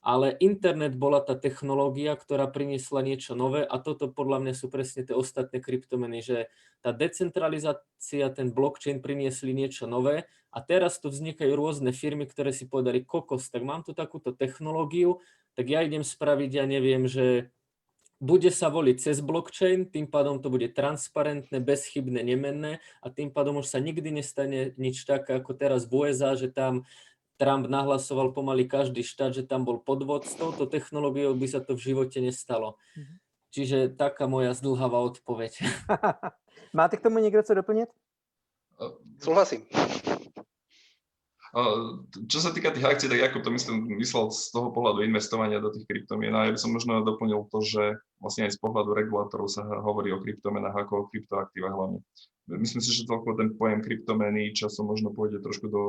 ale internet bola tá technológia, ktorá priniesla niečo nové a toto podľa mňa sú presne tie ostatné kryptomeny, že tá decentralizácia, ten blockchain priniesli niečo nové a teraz tu vznikajú rôzne firmy, ktoré si povedali, kokos, tak mám tu takúto technológiu, tak ja idem spraviť, ja neviem, že bude sa voliť cez blockchain, tým pádom to bude transparentné, bezchybné, nemenné a tým pádom už sa nikdy nestane nič také ako teraz v USA, že tam Trump nahlasoval pomaly každý štát, že tam bol podvod. S touto technológiou by sa to v živote nestalo. Mhm. Čiže taká moja zdlhavá odpoveď. Máte k tomu někdo co doplnit? Súhlasím. Čo sa týka tých akcií, tak ako to myslím, myslel z toho pohľadu investovania do tých kryptomien. A ja by som možno doplnil to, že vlastne aj z pohľadu regulátorov sa hovorí o kryptomenách ako o kryptoaktívach hlavne. Myslím si, že celkovo ten pojem kryptomeny časom možno pôjde trošku do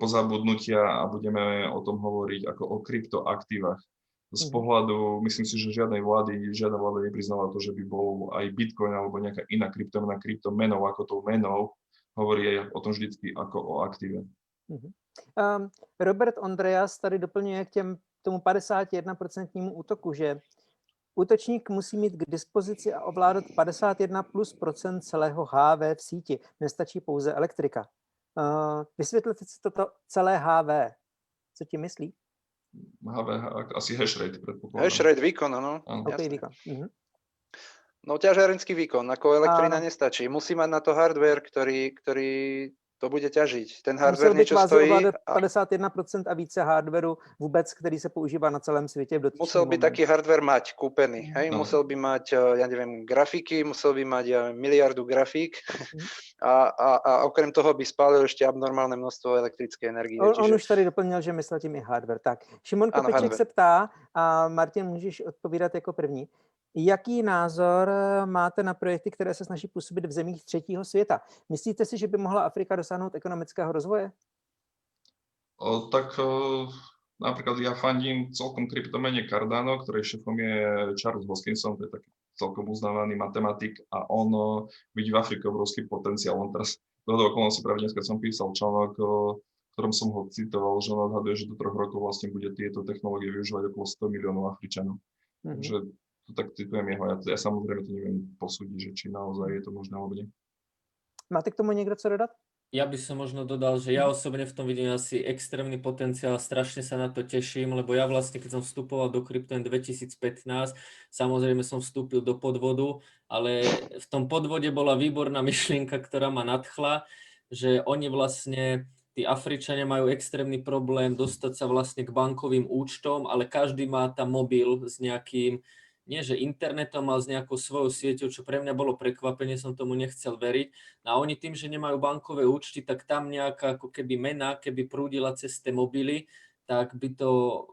pozabudnutia a budeme o tom hovoriť ako o kryptoaktívach. Z Mhm. pohľadu, myslím si, že žiadnej vlády, žiadna vláda nepriznala to, že by bol aj Bitcoin alebo nejaká iná kryptomena kryptomenou ako tou menou, hovorí aj o tom vždycky ako o aktíve. Um, Robert Ondreas tady doplňuje k těm, tomu 51% útoku, že útočník musí mít k dispozici a ovládat 51 plus procent celého HV v síti. Nestačí pouze elektrika. Uh, vysvětlete si toto celé HV. Co ti myslí? HV, asi hash rate predpokladám. Hash rate výkon, áno. OK, Jasné. výkon. Mhm. No ťažiarenský výkon, ako elektrina nestačí. Musí mať na to hardware, ktorý, ktorý to bude ťažiť. Ten Musel hardware niečo kvázi stojí ovládat a 51% a více hardwareu vůbec, který se používá na celém světě v dotyčný musel by moment. taký hardware mať kúpený. Hej? No. Musel by mať, eh, ja neviem, grafiky, musel by mať ja neviem, miliardu grafík Mhm. a, a, a okrem toho by spálil ešte abnormálne množstvo elektrické energie. On, on Čiže už tady doplnil, že myslel tím i hardware. Tak, Šimon Kopeček se ptá, a Martin, můžeš odpovídat jako první. Jaký názor eh, máte na projekty, které se snaží působit v zemích třetího světa? Myslíte si, že by mohla Afrika dosáhnout ekonomického rozvoje? O, tak o, napríklad ja fandím celkom kryptomene Cardano, ktorej šefom je Charles Hoskinson, to je taký celkom uznávaný matematik a on o, vidí v Afrike obrovský potenciál. On teraz do okolností práve dneska som písal článok, o, ktorom som ho citoval, že on odhaduje, že do troch rokov vlastne bude tieto technológie využívať okolo 100 miliónov Afričanov. Mhm. Takže to tak citujem jeho. Ja, ja samozrejme to neviem posúdiť, že či naozaj je to možné alebo nie. Máte k tomu někdo co dodat? Ja by som možno dodal, že ja osobne v tom vidím asi extrémny potenciál, strašne sa na to teším, lebo ja vlastne, keď som vstupoval do Krypton 2015, samozrejme som vstúpil do podvodu, ale v tom podvode bola výborná myšlienka, ktorá ma nadchla, že oni vlastne, tí Afričania majú extrémny problém dostať sa vlastne k bankovým účtom, ale každý má tam mobil s nejakým nie že internetom, ale s nejakou svojou sieťou, čo pre mňa bolo prekvapenie, som tomu nechcel veriť. No A oni tým, že nemajú bankové účty, tak tam nejaká ako keby mena, keby prúdila cez tie mobily, tak by to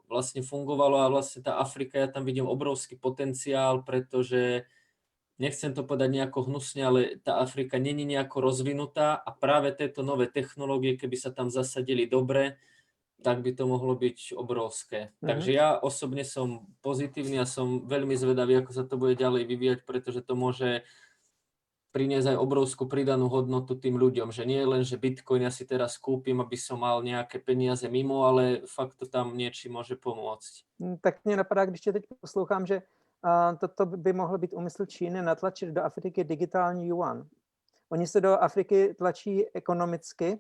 vlastne fungovalo a vlastne tá Afrika, ja tam vidím obrovský potenciál, pretože nechcem to povedať nejako hnusne, ale tá Afrika není nejako rozvinutá a práve tieto nové technológie, keby sa tam zasadili dobre, tak by to mohlo byť obrovské. Mhm. Takže ja osobne som pozitívny a som veľmi zvedavý, ako sa to bude ďalej vyvíjať, pretože to môže priniesť aj obrovskú pridanú hodnotu tým ľuďom, že nie len, že Bitcoin ja si teraz kúpim, aby som mal nejaké peniaze mimo, ale fakt to tam niečím môže pomôcť. Hm, Tak mě napadá, když tě teď poslouchám, že a, toto by mohl být úmysl Číny natlačit do Afriky digitální yuan. Oni se do Afriky tlačí ekonomicky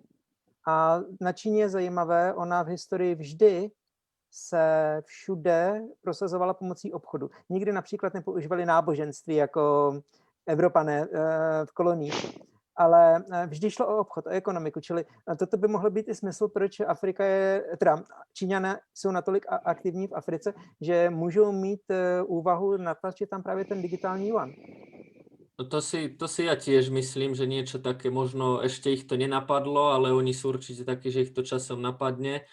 a na Číně je zajímavé, ona v historii vždy se všude prosazovala pomocí obchodu. Nikdy například nepoužívali náboženství jako Evropané eh, v koloních, ale eh, vždy šlo o obchod, o ekonomiku, čili eh, toto by mohlo být i smysl, proč Afrika je, teda Číňané jsou natolik aktivní v Africe, že můžou mít úvahu natlačit tam právě ten digitální yuan. No to si, to si ja tiež myslím, že niečo také možno ešte ich to nenapadlo, ale oni sú určite takí, že ich to časom napadne.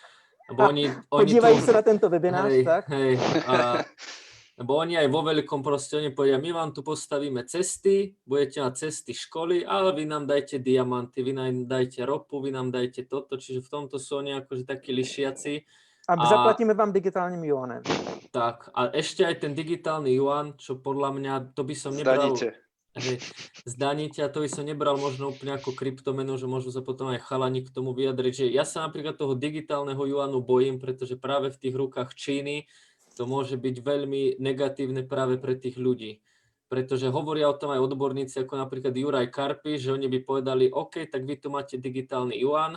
Lebo oni, oni Podívají tu- se na tento webinář, hej, tak? hej, a, lebo oni aj vo veľkom proste, oni povedia, my vám tu postavíme cesty, budete mať cesty školy, ale vy nám dajte diamanty, vy nám dajte ropu, vy nám dajte toto, čiže v tomto sú oni akože takí lišiaci. A, A- zaplatíme vám digitálním yuanem. Tak, a ešte aj ten digitálny yuan, čo podľa mňa, to by som nebral... Zdaníte. Hej, zdaníte a to by som nebral možno úplne ako kryptomenu, že môžu sa potom aj chalani k tomu vyjadriť, že ja sa napríklad toho digitálneho juanu bojím, pretože práve v tých rukách Číny to môže byť veľmi negatívne práve pre tých ľudí. Pretože hovoria o tom aj odborníci, ako napríklad Juraj Karpi, že oni by povedali, OK, tak vy tu máte digitálny yuan,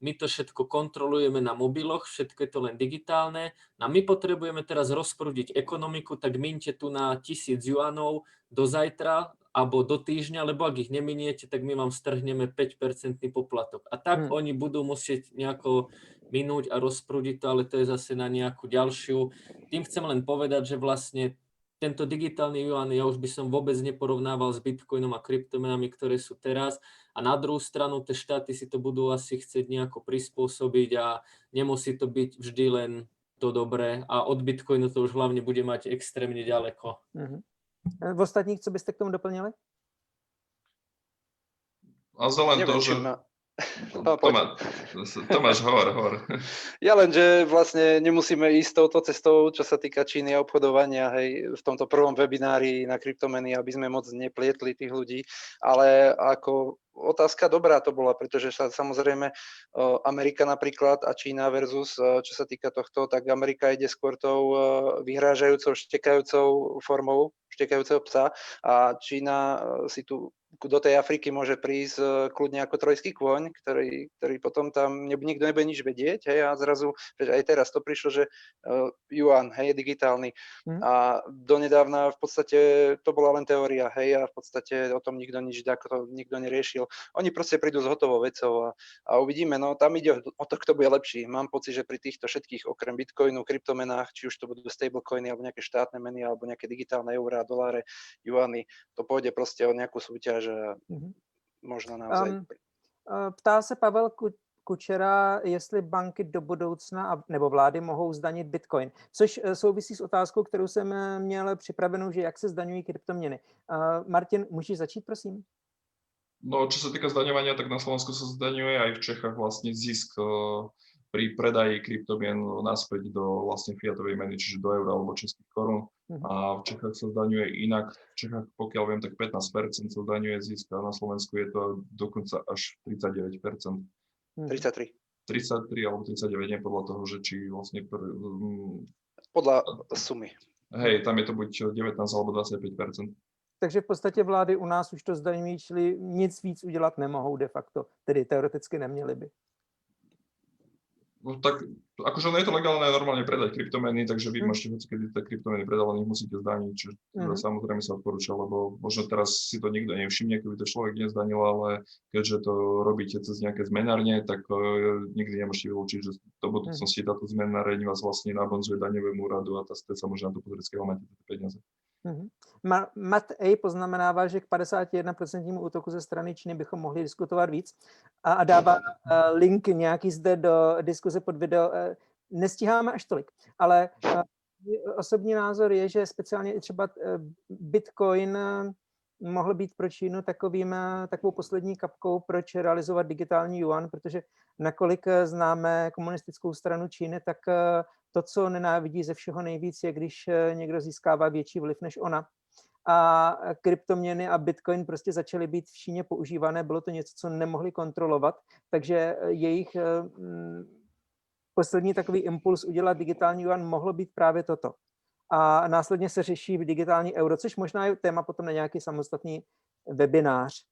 my to všetko kontrolujeme na mobiloch, všetko je to len digitálne a my potrebujeme teraz rozprúdiť ekonomiku, tak minte tu na tisíc juanov do zajtra alebo do týždňa, lebo ak ich neminiete, tak my vám strhneme 5% poplatok. A tak Hmm. oni budú musieť nejako minúť a rozprúdiť to, ale to je zase na nejakú ďalšiu. Tým chcem len povedať, že vlastne tento digitálny yuan ja už by som vôbec neporovnával s bitcoinom a kryptomenami, ktoré sú teraz. A na druhú stranu tie štáty si to budú asi chcieť nejako prispôsobiť a nemusí to byť vždy len to dobré. A od bitcoinu to už hlavne bude mať extrémne ďaleko. Mhm. Eh, V ostatních, co byste k tomu doplnili? A za len to, Neviem, že... ma... No, poď. Tomáš, Tomáš, hovor, hovor. Ja len, že vlastne nemusíme ísť touto cestou, čo sa týka Číny a obchodovania, hej, v tomto prvom webinári na kryptomeny, aby sme moc neplietli tých ľudí, ale ako otázka dobrá to bola, pretože sa samozrejme o, Amerika napríklad a Čína versus, o, čo sa týka tohto, tak Amerika ide skôr tou vyhrážajúcou, štekajúcou formou, štekajúceho psa a Čína o, si tu do tej Afriky môže prísť e, kľudne ako trojský kôň, ktorý, ktorý potom tam ne, nikto nebude nič vedieť, hej, a zrazu, aj teraz to prišlo, že uh, Yuan, hej, je digitálny. Mhm. A donedávna v podstate to bola len teória, hej, a v podstate o tom nikto nič to nikto neriešil. Oni proste prídu s hotovou vecou a, a uvidíme, no tam ide o, o to, kto bude lepší. Mám pocit, že pri týchto všetkých, okrem bitcoinu, kryptomenách, či už to budú stablecoiny, alebo nejaké štátne meny, alebo nejaké digitálne eurá, doláre, juany, to pôjde proste o nejakú súťaž a Mhm. možno naozaj. Um, Ptá se Pavel Ku- Kučera, jestli banky do budoucna nebo vlády mohou zdanit bitcoin, což eh, souvisí s otázkou, kterou jsem eh, měl připravenou, že jak se zdaňují kryptoměny. Martin, můžeš začít, prosím? No, čo sa týka zdaňovania, tak na Slovensku sa zdaňuje aj v Čechách vlastne zisk pri predaji kryptomien naspäť do vlastne fiatovej meny, čiže do eura alebo českých korún. Mhm. A v Čechách sa zdaňuje inak. V Čechách, pokiaľ viem, tak 15% sa zdaňuje zisk a na Slovensku je to dokonca až 39%. Mhm. 33. 33 alebo 39, nie podľa toho, že či vlastne... Pr- mm, Podľa sumy. hej, tam je to buď 19 alebo 25%. Takže v podstatě vlády u nás už to zdaňují, čili nic víc udělat nemohou de facto, tedy teoreticky neměli by. No, tak akože ono je to legálne normálne predať kryptomeny, takže vy Mm. môžete hoci kedy tie kryptomeny ich musíte zdaniť, čo teda Mhm. samozrejme sa odporúča, lebo možno teraz si to nikto nevšimne, keby to človek nezdanil, ale keďže to robíte cez nejaké zmenárne, tak uh, nikdy nemôžete vylúčiť, že do budúcnosti táto zmenáreň vás vlastne nabonzuje daňovému úradu a tá sa môže na to pozrieť, keď máte tie peniaze. Mhm. Ma- Matt A. poznamenává, že k 51% útoku ze strany Číny bychom mohli diskutovat víc a, a dává eh, link nějaký zde do diskuze pod video. Eh, Nestíháme až tolik, ale eh, osobní názor je, že speciálně i třeba Bitcoin mohl být pro Čínu takovým, takovou poslední kapkou, proč realizovat digitální yuan, protože nakolik známe komunistickou stranu Číny, tak to, co nenávidí ze všeho nejvíc, je, když eh, někdo získává větší vliv než ona. A eh, kryptoměny a bitcoin prostě začaly být v Číně používané, bylo to něco, co nemohli kontrolovat, takže eh, jejich mm, poslední takový impuls udělat digitální yuan mohlo být právě toto. A následně se řeší digitální euro, což možná je téma potom na nějaký samostatný webinář.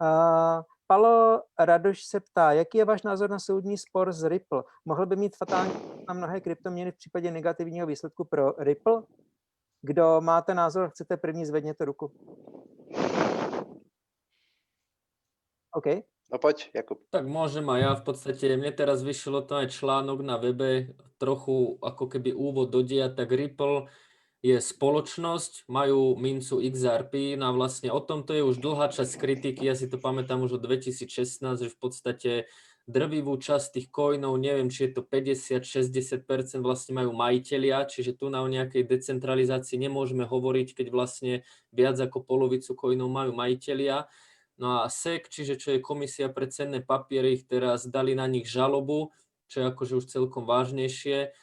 Uh, Palo Radoš se ptá, jaký je váš názor na soudní spor z Ripple? Mohl by mít fatální na mnohé kryptoměny v případě negativního výsledku pro Ripple? Kdo máte názor, chcete první, zvedněte ruku. OK. No poď, Jakub. Tak môžem aj ja v podstate, mne teraz vyšiel o tom aj článok na webe, trochu ako keby úvod do dia, tak Ripple je spoločnosť, majú mincu XRP, no a vlastne o tomto je už dlhá časť kritiky, ja si to pamätám už od 2016, že v podstate drvivú časť tých coinov, neviem, či je to 50-60% vlastne majú majiteľia, čiže tu na nejakej decentralizácii nemôžeme hovoriť, keď vlastne viac ako polovicu coinov majú majiteľia. No a SEC, čiže čo je komisia pre cenné papiere, ich teraz dali na nich žalobu, čo je akože už celkom vážnejšie,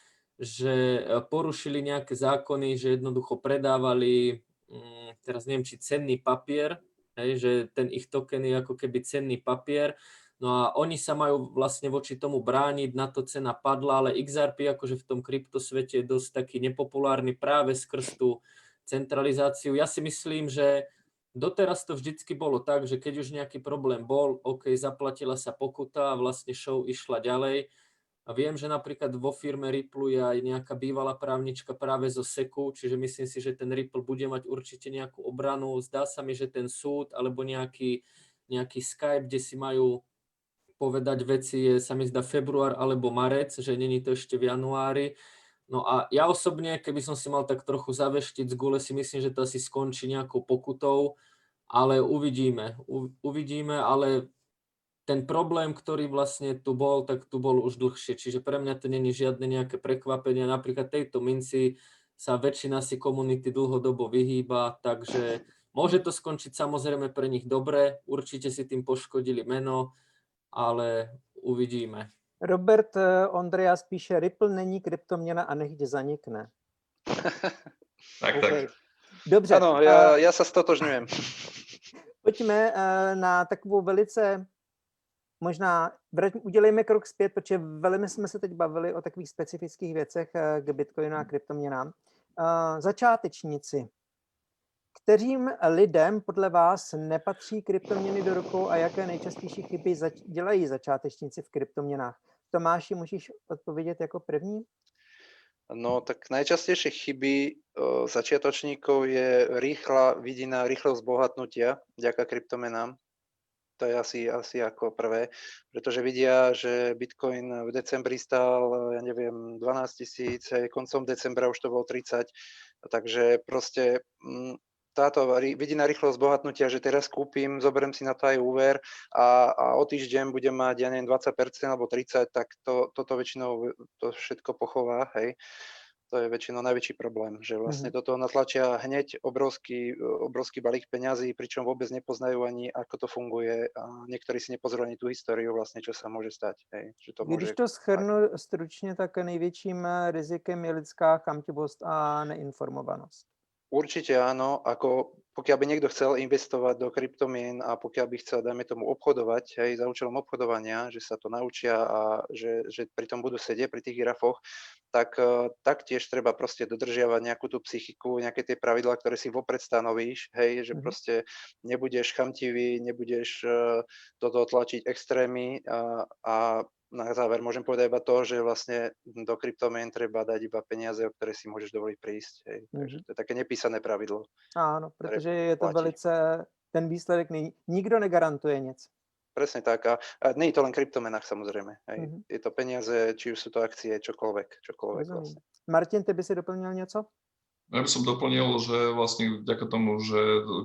že e, porušili nejaké zákony, že jednoducho predávali, mm, teraz neviem, či cenný papier, hej, že ten ich token je ako keby cenný papier, no a oni sa majú vlastne voči tomu brániť, na to cena padla, ale XRP akože v tom kryptosvete je dosť taký nepopulárny práve skrz tú centralizáciu. Ja si myslím, že Doteraz to vždycky bolo tak, že keď už nejaký problém bol, OK, zaplatila sa pokuta a vlastne show išla ďalej. A viem, že napríklad vo firme Ripple je aj nejaká bývalá právnička práve zo SECu, čiže myslím si, že ten Ripple bude mať určite nejakú obranu. Zdá sa mi, že ten súd alebo nejaký, nejaký Skype, kde si majú povedať veci, je sa mi zdá február alebo marec, že není to ešte v januári. No a ja osobne, keby som si mal tak trochu zaveštiť z gule, si myslím, že to asi skončí nejakou pokutou, ale uvidíme. U, uvidíme, ale ten problém, ktorý vlastne tu bol, tak tu bol už dlhšie. Čiže pre mňa to není žiadne nejaké prekvapenie. Napríklad tejto minci sa väčšina si komunity dlhodobo vyhýba, takže môže to skončiť samozrejme pre nich dobre, určite si tým poškodili meno, ale uvidíme. Robert eh, Ondreas píše, Ripple není kryptoměna a nechť zanikne. Tak, OK. tak. Dobře, Áno, eh, ja, ja sa stotožňujem. pojďme eh, na takovou velice, možná vrať, udělejme krok zpět, protože velmi jsme se teď bavili o takových specifických věcech eh, k Bitcoinu a kryptoměnám. Eh, Začátečníci, kterým lidem podle vás nepatří kryptoměny do rukou a jaké nejčastější chyby zač- dělají začátečníci v kryptoměnách? Tomáši, můžeš odpovědět jako první? No tak najčastejšie chyby o, začiatočníkov je rýchla vidina rýchleho zbohatnutia vďaka kryptomenám. To je asi, asi ako prvé, pretože vidia, že Bitcoin v decembri stál, ja neviem, 12 tisíc, aj koncom decembra už to bolo 30, takže proste mm, táto vidina rýchleho zbohatnutia, že teraz kúpim, zoberiem si na to aj úver a, a o týždeň budem mať, ja neviem, 20% alebo 30%, tak to, toto väčšinou to všetko pochová, hej. To je väčšinou najväčší problém, že vlastne Mhm. do toho natlačia hneď obrovský, obrovský balík peňazí, pričom vôbec nepoznajú ani, ako to funguje a niektorí si nepozrú ani tú históriu vlastne, čo sa môže stať. Hej. Že to Když môže... to schrnu stručně, tak největším eh, rizikem je lidská chamtivost a neinformovanost. Určite áno, ako pokiaľ by niekto chcel investovať do kryptomien a pokiaľ by chcel, dajme tomu, obchodovať, hej, za účelom obchodovania, že sa to naučia a že, že pri tom budú sedieť pri tých grafoch, tak uh, taktiež treba proste dodržiavať nejakú tú psychiku, nejaké tie pravidlá, ktoré si vopred stanovíš, hej, že Mhm. proste nebudeš chamtivý, nebudeš uh, toto tlačiť extrémy a, a na záver môžem povedať iba to, že vlastne do kryptomien treba dať iba peniaze, o ktoré si môžeš dovoliť prísť. Hej. Takže Mhm. to je také nepísané pravidlo. Ano, které protože je to platí. velice, ten výsledek nikdo negarantuje nic. Presne tak. A, a nie je to len kryptomenách samozrejme. Hej. Mhm. Je to peniaze, či už sú to akcie, čokoľvek. čokoľvek vlastne. Martin, ty by si doplnil něco? Ja by som doplnil, že vlastne vďaka tomu, že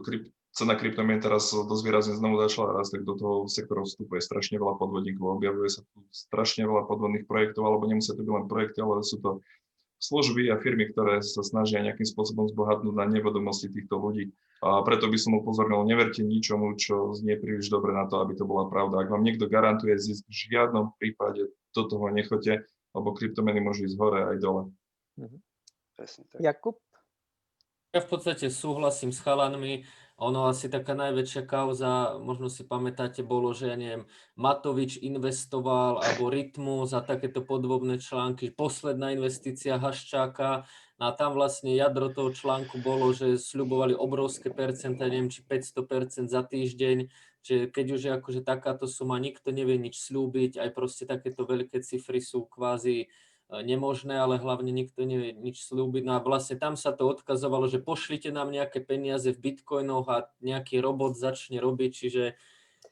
kryp, cena kryptomien teraz dosť výrazne znovu začala rásť, tak do toho sektoru vstupuje strašne veľa podvodníkov, objavuje sa tu strašne veľa podvodných projektov, alebo nemusia to byť len projekty, ale sú to služby a firmy, ktoré sa snažia nejakým spôsobom zbohatnúť na nevedomosti týchto ľudí. A preto by som upozornil, neverte ničomu, čo znie príliš dobre na to, aby to bola pravda. Ak vám niekto garantuje zisk, v žiadnom prípade do toho nechoďte, lebo kryptomeny môžu ísť hore aj dole. Presne tak. Jakub? Ja v podstate súhlasím s chalanmi. Ono asi taká najväčšia kauza, možno si pamätáte, bolo, že ja neviem, Matovič investoval alebo Rytmus a takéto podvobné články, posledná investícia Haščáka. No a tam vlastne jadro toho článku bolo, že sľubovali obrovské percenta, neviem, či 500% za týždeň, že keď už je akože takáto suma, nikto nevie nič slúbiť, aj proste takéto veľké cifry sú kvázi nemožné, ale hlavne nikto nevie nič slúbiť. No a vlastne tam sa to odkazovalo, že pošlite nám nejaké peniaze v bitcoinoch a nejaký robot začne robiť, čiže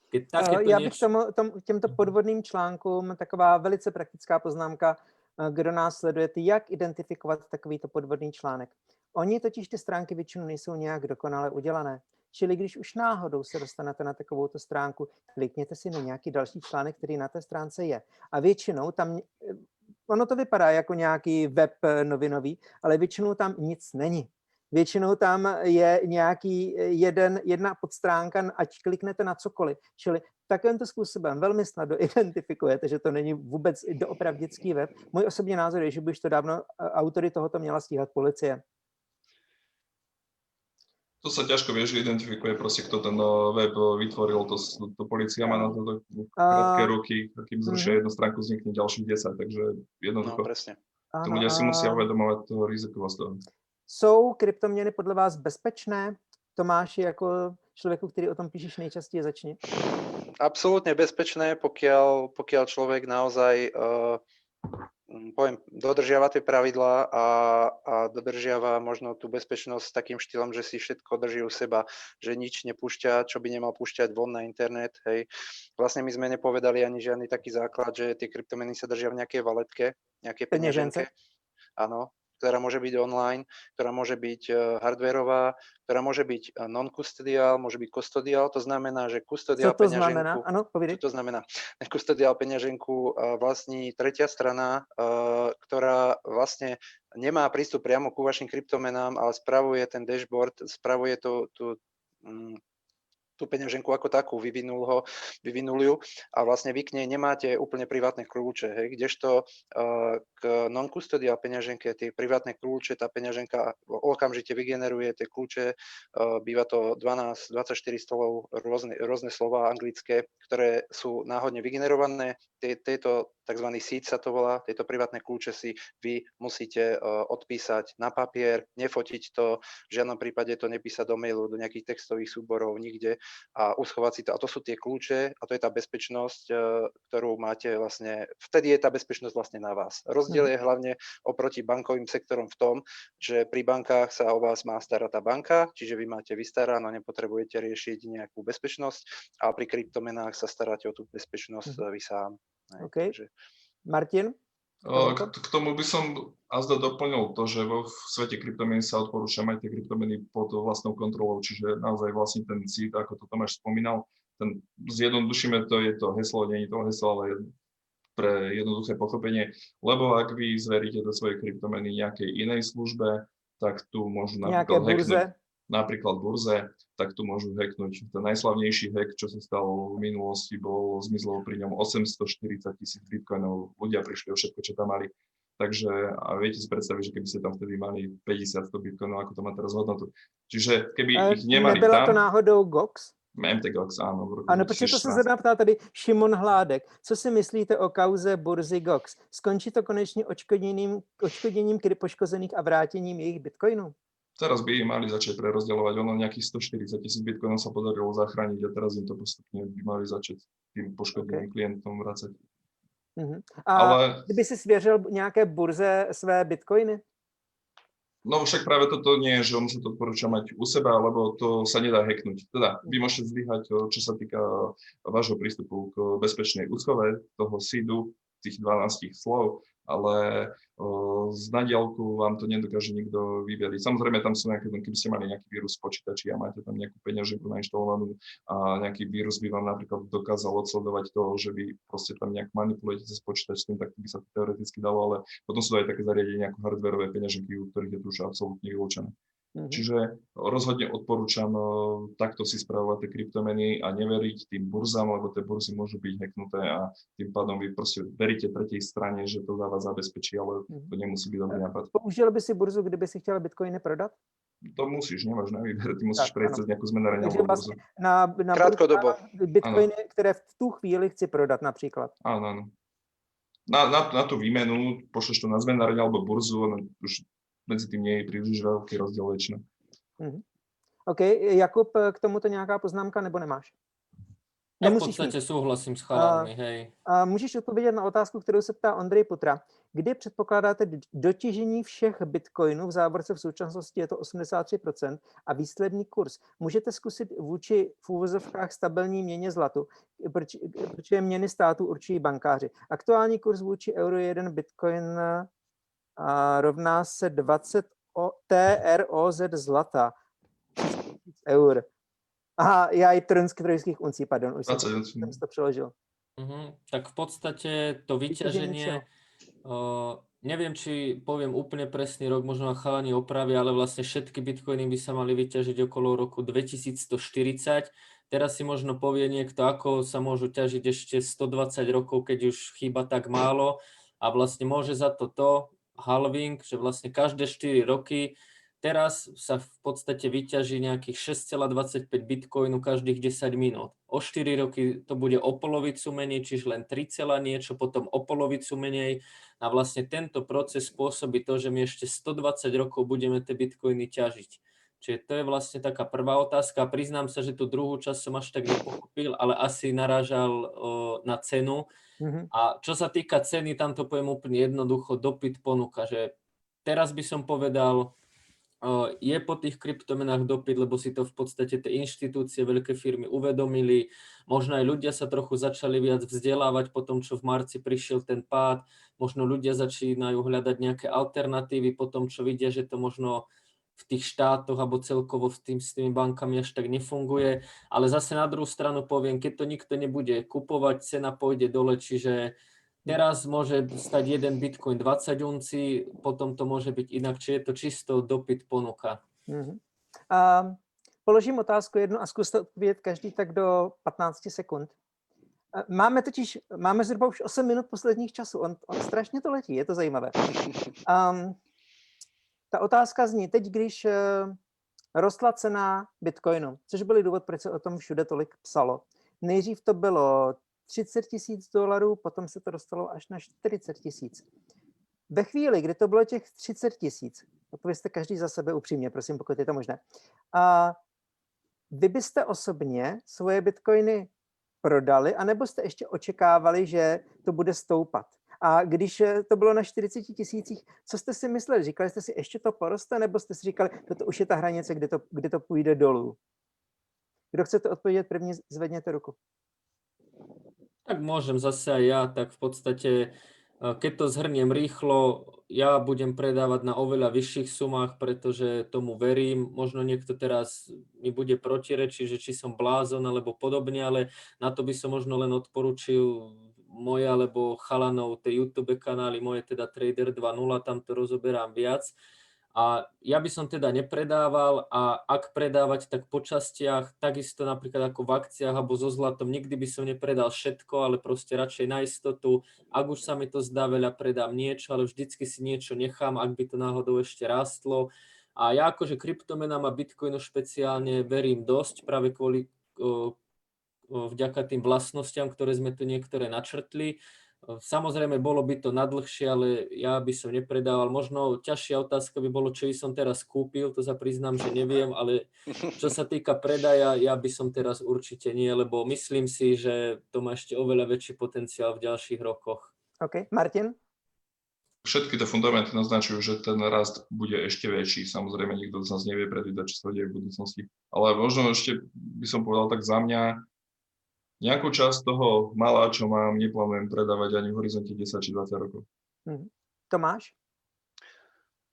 keď takéto Já bych niečo... tomu, tom, těmto Mhm. podvodným článkům taková velice praktická poznámka, eh, kdo nás sledujete, jak identifikovat takovýto podvodný článek. Oni totiž ty stránky většinou nejsou nějak dokonale udělané. Čili když už náhodou se dostanete na takovouto stránku, klikněte si na nějaký další článek, který na té stránce je. A většinou tam, eh, ono to vypadá jako nějaký web eh, novinový, ale většinou tam nic není. Většinou tam je nějaký eh, jeden, jedna podstránka, ať kliknete na cokoliv. Čili takovýmto způsobem velmi snadno identifikujete, že to není vůbec doopravdický web. Můj osobní názor je, že by už to dávno autory tohoto měla stíhat policie. To sa ťažko vieš, identifikuje proste, kto ten eh, web eh, vytvoril, to, to policia má na to krátke ruky, kým zrušia jednu stránku, vznikne ďalších 10, takže No, jednoducho presne. tí Ano, ľudia si musia uvedomovať toho rizikovosť toho. Jsou kryptoměny podle vás bezpečné? Tomáši, jako člověku, který o tom píšeš nejčastěji, začni. Absolútne bezpečné, pokiaľ, pokiaľ človek naozaj uh, poviem, dodržiava tie pravidlá a, a dodržiava možno tú bezpečnosť takým štýlom, že si všetko drží u seba, že nič nepúšťa, čo by nemal púšťať von na internet. Hej. Vlastne my sme nepovedali ani žiadny taký základ, že tie kryptomeny sa držia v nejakej valetke, nejakej Peňažence. peňaženke. Áno, ktorá môže byť online, ktorá môže byť eh, hardwareová, ktorá môže byť eh, non-custodial, môže byť custodial, to znamená, že Co custodial to znamená? peňaženku, Ano, povídej. čo to znamená? Custodial peňaženku eh, vlastní tretia strana, ktorá vlastne nemá prístup priamo ku vašim kryptomenám, ale spravuje ten dashboard, spravuje tú, mm, tú peňaženku ako takú, vyvinul ho, vyvinul ju a vlastne vy k nej nemáte úplne privátne kľúče, hej, kdežto eh, k non-custodial peňaženke, tie privátne kľúče, tá peňaženka okamžite vygeneruje tie kľúče, eh, býva to 12, 24 stolov, rôzne, rôzne slova anglické, ktoré sú náhodne vygenerované, Tie- tieto tzv. seed sa to volá, tieto privátne kľúče si vy musíte eh, odpísať na papier, nefotiť to, v žiadnom prípade to nepísať do mailu, do nejakých textových súborov, nikde a uschovať si to. A to sú tie kľúče a to je tá bezpečnosť, eh, ktorú máte vlastne, vtedy je tá bezpečnosť vlastne na vás. Rozdiel je hlavne oproti bankovým sektorom v tom, že pri bankách sa o vás má starať tá banka, čiže vy máte vystaranú, nepotrebujete riešiť nejakú bezpečnosť a pri kryptomenách sa staráte o tú bezpečnosť Mhm. eh, vy sám. Hej, OK. takže- Martin? O, Toľko? K, tomu by som azda doplnil to, že vo v svete kryptomien sa odporúča mať tie kryptomeny pod vlastnou kontrolou, čiže naozaj vlastne ten seed, ako to Tomáš spomínal, ten, zjednodušíme to, je to heslo, nie je to heslo, ale pre jednoduché pochopenie, lebo ak vy zveríte do svojej kryptomeny nejakej inej službe, tak tu môžu napríklad hacknúť burze? Napríklad burze, tak tu môžu hacknúť. Ten najslavnejší hack, čo sa stal v minulosti, bol, zmizlo pri ňom 840 tisíc bitcoinov. Ľudia prišli o všetko, čo tam mali. Takže a viete si predstaviť, že keby ste tam vtedy mali 50 100 bitcoinov, ako to má teraz hodnotu. Čiže keby Eh, ich nemali Nebyla to náhodou Gox? MTGOX, áno. V roku Ano, protože to se 2016. zrovna ptá tady Šimon Hládek. Co si myslíte o kauze burzy Gox? Skončí to konečně odškodněním, odškodněním poškozených a vrátěním jejich bitcoinů? Teraz by im mali začať prerozdeľovať. Ono nejakých 140 tisíc bitcoinov sa podarilo zachrániť a teraz im to postupne by mali začať tým poškodeným klientom vracať. Mhm. A Ale kdyby si svěřil nějaké burze své bitcoiny? No však práve toto nie je, že on sa to odporúča mať u seba, lebo to sa nedá hacknúť. Teda vy môžete zlyhať, čo sa týka vášho prístupu k bezpečnej úschove, toho seedu, tých 12 slov, ale z nadiaľku vám to nedokáže nikto vyveriť. Samozrejme, tam sú nejaké, keby ste mali nejaký vírus v počítači a máte tam nejakú peňaženku nainštalovanú a nejaký vírus by vám napríklad dokázal odsledovať to, že vy proste tam nejak manipulujete cez počítač s tým, tak by sa to teoreticky dalo, ale potom sú aj také zariadenia ako hardwareové peňaženky, u ktorých je to už absolútne vylúčené. Mhm. Čiže rozhodne odporúčam eh, takto si spravovať tie kryptomeny a neveriť tým burzám, lebo tie burzy môžu byť hacknuté a tým pádom vy proste veríte tretej strane, že to za vás zabezpečí, ale to nemusí byť dobrý nápad. Použil by si burzu, kdyby si chtěl bitcoiny prodat? To musíš, nemáš na výber, ty musíš prejsť cez nejakú alebo burzu. vlastne na, na Krátkodobo. burzu bitcoiny, které v tu chvíli chci prodat například. Áno, áno. Na, na, na tú výmenu pošleš to na zmenárenie alebo burzu, a už medzi tým nie je príliš veľký rozdiel väčšinou. OK, Jakub, k tomuto nějaká poznámka nebo nemáš? Ja v Nemusíš mít. súhlasím s chalánmi, hej. A můžeš odpovědět na otázku, kterou se ptá Ondrej Putra. Kdy předpokládáte dotěžení všech bitcoinů v závorce v současnosti je to 83% a výsledný kurz? Můžete zkusit vůči v úvozovkách stabilní měně zlatu, proč, protože měny státu určují bankáři. Aktuální kurz vůči euro 1 bitcoin a rovná se 20 o, TROZ zlata. 3000 eur. Aha, já i trn z kyperských uncí, pardon, už jsem, 20 to- jsem si to přeložil. Mhm. Tak v podstate to Vyťaženie uh, neviem, či poviem úplne presný rok, možno ma chalani opravia, ale vlastne všetky bitcoiny by sa mali vyťažiť okolo roku 2140. Teraz si možno povie niekto, ako sa môžu ťažiť ešte 120 rokov, keď už chýba tak málo a vlastne môže za to to halving, že vlastne každé 4 roky Teraz sa v podstate vyťaží nejakých 6,25 bitcoinu každých 10 minút. O 4 roky to bude o polovicu menej, čiže len 3, celá niečo, potom o polovicu menej. A vlastne tento proces spôsobí to, že my ešte 120 rokov budeme tie bitcoiny ťažiť. Čiže to je vlastne taká prvá otázka. Priznám sa, že tú druhú časť som až tak nepochopil, ale asi narážal o, na cenu. Mhm. A čo sa týka ceny, tam to poviem úplne jednoducho, dopyt ponuka, že teraz by som povedal, je po tých kryptomenách dopyt, lebo si to v podstate tie inštitúcie, veľké firmy uvedomili, možno aj ľudia sa trochu začali viac vzdelávať po tom, čo v marci prišiel ten pád, možno ľudia začínajú hľadať nejaké alternatívy po tom, čo vidia, že to možno v tých štátoch alebo celkovo v tým, s tými bankami až tak nefunguje. Ale zase na druhú stranu poviem, keď to nikto nebude kupovať, cena pôjde dole, čiže teraz môže stať jeden bitcoin 20 uncí, potom to môže byť inak, či je to čisto dopyt ponuka. Mhm. A položím otázku jednu a zkuste odpovědět každý tak do 15 sekund. A Máme totiž, máme zhruba už 8 minut posledních časů. On, on strašně to letí, je to zajímavé. Um, ta otázka zní, teď když uh, rostla cena bitcoinu, což byl důvod, proč se o tom všude tolik psalo. Nejdřív to bylo 30 tisíc dolarů, potom se to dostalo až na 40 tisíc. Ve chvíli, kdy to bylo těch 30 tisíc, odpovězte každý za sebe upřímně, prosím, pokud je to možné. A vy byste osobně svoje bitcoiny prodali, anebo jste ještě očekávali, že to bude stoupat? A když eh, to bylo na 40 tisících, co jste si mysleli? Říkali jste si, ještě to poroste, nebo jste si říkali, toto už je ta hranice, kde to, kde to půjde dolů? Kdo chcete odpovědět první, zvedněte ruku. Tak môžem zase aj ja, tak v podstate, eh, keď to zhrniem rýchlo, ja budem predávať na oveľa vyšších sumách, pretože tomu verím. Možno niekto teraz mi bude protirečiť, že či som blázon alebo podobne, ale na to by som možno len odporučil moje alebo chalanov tie YouTube kanály, moje teda Trader 2.0, tam to rozoberám viac. A ja by som teda nepredával a ak predávať, tak po častiach, takisto napríklad ako v akciách alebo so zlatom, nikdy by som nepredal všetko, ale proste radšej na istotu. Ak už sa mi to zdá veľa, predám niečo, ale vždycky si niečo nechám, ak by to náhodou ešte rástlo. A ja akože kryptomenám a Bitcoinu špeciálne verím dosť, práve kvôli vďaka tým vlastnostiam, ktoré sme tu niektoré načrtli. Samozrejme, bolo by to nadlhšie, ale ja by som nepredával. Možno ťažšia otázka by bolo, čo by som teraz kúpil, to sa priznám, že neviem, ale čo sa týka predaja, ja by som teraz určite nie, lebo myslím si, že to má ešte oveľa väčší potenciál v ďalších rokoch. OK. Martin? Všetky tie fundamenty naznačujú, že ten rast bude ešte väčší. Samozrejme, nikto z nás nevie predvídať, čo sa deje v budúcnosti. Ale možno ešte by som povedal tak za mňa, nejakú časť toho malá, čo mám, neplánujem predávať ani v horizonte 10 či 20 rokov. Mhm. Tomáš?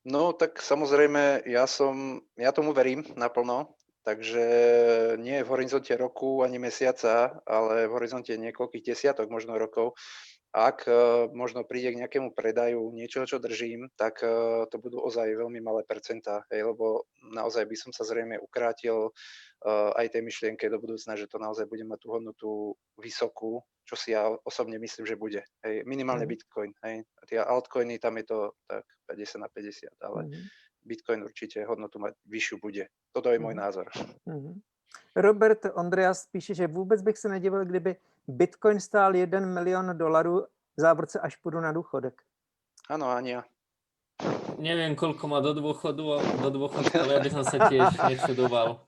No tak samozrejme, ja som, ja tomu verím naplno, takže nie v horizonte roku ani mesiaca, ale v horizonte niekoľkých desiatok možno rokov. Ak uh, možno príde k nejakému predaju niečoho, čo držím, tak uh, to budú ozaj veľmi malé percentá, hej, lebo naozaj by som sa zrejme ukrátil uh, aj tej myšlienke do budúcna, že to naozaj bude mať tú hodnotu vysokú, čo si ja osobne myslím, že bude. Hej, minimálne Mhm. Bitcoin. Hej. A tie altcoiny, tam je to tak 50 na 50, ale Mhm. Bitcoin určite hodnotu mať vyššiu bude. Toto je môj Mhm. názor. Mhm. Robert Ondreas píše, že vůbec bych se nedivil, kdyby Bitcoin stál 1 milion dolarů závorce, až půjdu na důchodek. Áno, Ania. Neviem, koľko má do dôchodu, do dôchodka, ale ja by som sa tiež nečudoval.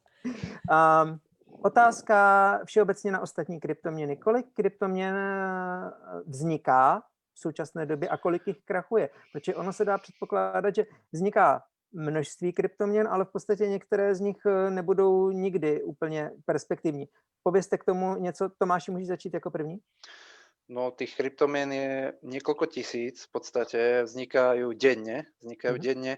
Um, otázka všeobecně na ostatní kryptoměny. Kolik kryptoměn eh, vzniká v současné době a kolik jich krachuje? Protože ono se dá předpokládat, že vzniká množství kryptoměn, ale v podstatě některé z nich eh, nebudou nikdy úplně perspektivní. Povězte k tomu něco. Tomáši, můžeš začít jako první? No tých kryptomien je niekoľko tisíc v podstate, vznikajú denne, vznikajú Mhm. denne.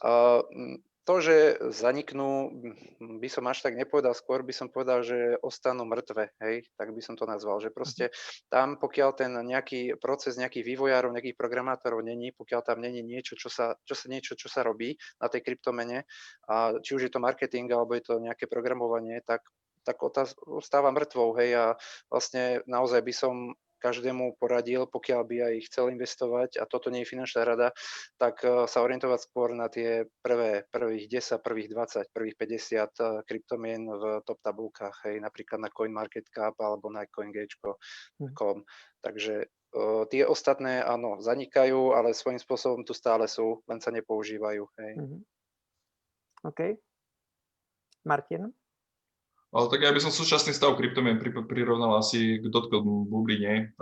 A mm, to, že zaniknú, by som až tak nepovedal, skôr by som povedal, že ostanú mŕtve, hej, tak by som to nazval, že proste tam, pokiaľ ten nejaký proces nejakých vývojárov, nejakých programátorov není, pokiaľ tam není niečo, čo sa, čo sa, niečo, čo sa robí na tej kryptomene, a či už je to marketing, alebo je to nejaké programovanie, tak tak otáz- ostáva mŕtvou, hej, a vlastne naozaj by som každému poradil, pokiaľ by aj chcel investovať, a toto nie je finančná rada, tak eh, sa orientovať skôr na tie prvé, prvých 10, prvých 20, prvých 50 eh, kryptomien v top tabulkách, hej, napríklad na CoinMarketCap alebo na CoinGage.com. Takže eh, tie ostatné, áno, zanikajú, ale svojím spôsobom tu stále sú, len sa nepoužívajú, hej. Mhm. OK. Martin? Ale tak ja by som súčasný stav kryptomien pri- prirovnal asi k dotcom bubline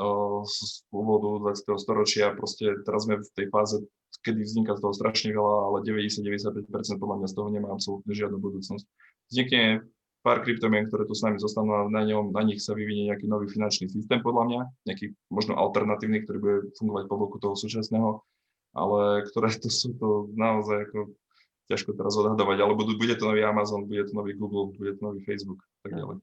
z pôvodu 20. storočia. Proste teraz sme v tej fáze, kedy vzniká z toho strašne veľa, ale 90-95% podľa mňa z toho nemá absolútne žiadnu budúcnosť. Vznikne pár kryptomien, ktoré tu s nami zostanú a na, ňom, na nich sa vyvinie nejaký nový finančný systém podľa mňa, nejaký možno alternatívny, ktorý bude fungovať po boku toho súčasného, ale ktoré to sú to naozaj ako ťažko teraz odhadovať, ale budú, bude to nový Amazon, bude to nový Google, bude to nový Facebook a tak ďalej.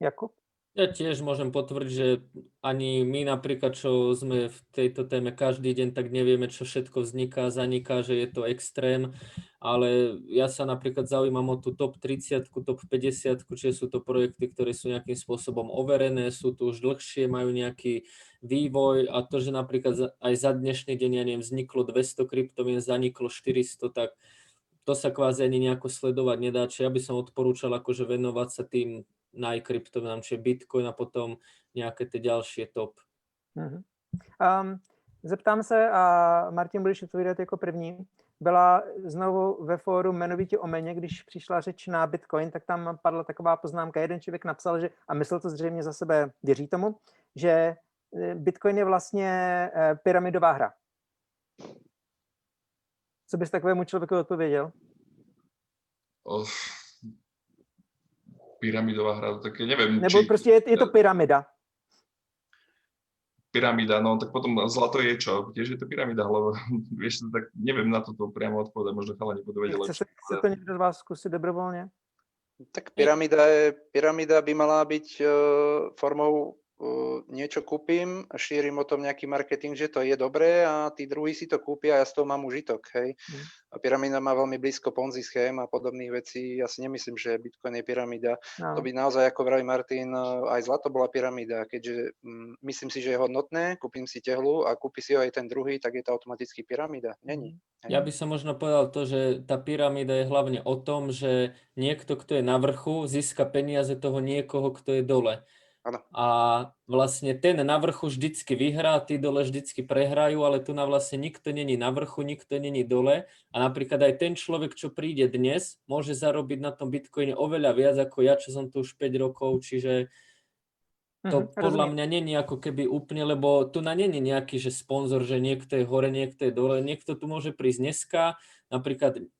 Jakub? Ja tiež môžem potvrdiť, že ani my napríklad, čo sme v tejto téme každý deň, tak nevieme, čo všetko vzniká, zaniká, že je to extrém, ale ja sa napríklad zaujímam o tú top 30, top 50, čiže sú to projekty, ktoré sú nejakým spôsobom overené, sú tu už dlhšie, majú nejaký vývoj a to, že napríklad aj za dnešný deň, ja neviem, vzniklo 200 kryptomien, zaniklo 400, tak to sa kvázi ani nejako sledovať nedá, čiže ja by som odporúčal akože venovať sa tým najkryptomenám, čiže Bitcoin a potom nejaké tie ďalšie top. Mhm. Um, zeptám se, a Martin, budeš odpovídat jako první. Byla znovu ve fóru jmenovitě o meně, když přišla řeč na Bitcoin, tak tam padla taková poznámka. Jeden člověk napsal, že, a myslel to zřejmě za sebe, věří tomu, že eh, Bitcoin je vlastně eh, pyramidová hra. Co bys takovému člověku odpověděl? O, pyramidová hra, tak neviem, Nebo či prostě je, je to pyramida. pyramida, no tak potom zlato je čo? Tiež je to pyramida, lebo vieš, tak neviem na toto priamo odpovedať, možno chalani budú vedieť Chce, chce to někdo z vás zkusit dobrovolně? Tak pyramida, je, pyramida by mala byť uh, formou niečo kúpim šírim o tom nejaký marketing, že to je dobré a tí druhí si to kúpia a ja z toho mám užitok. Hej. Mm. A pyramida má veľmi blízko Ponzi schém a podobných vecí. Ja si nemyslím, že Bitcoin je pyramida. No. To by naozaj, ako vraví Martin, aj zlato bola pyramida, keďže um, myslím si, že je hodnotné, kúpim si tehlu a kúpi si ho aj ten druhý, tak je to automaticky pyramida. Není. Ja by som možno povedal to, že tá pyramída je hlavne o tom, že niekto, kto je na vrchu, získa peniaze toho niekoho, kto je dole. Áno. A vlastne ten na vrchu vždycky vyhrá, tí dole vždycky prehrajú, ale tu na vlastne nikto není na vrchu, nikto není dole. A napríklad aj ten človek, čo príde dnes, môže zarobiť na tom Bitcoine oveľa viac ako ja, čo som tu už 5 rokov, čiže to Mhm, podľa rozumiem. mňa není ako keby úplne, lebo tu na není nejaký, že sponzor, že niekto je hore, niekto je dole, niekto tu môže prísť dneska, napríklad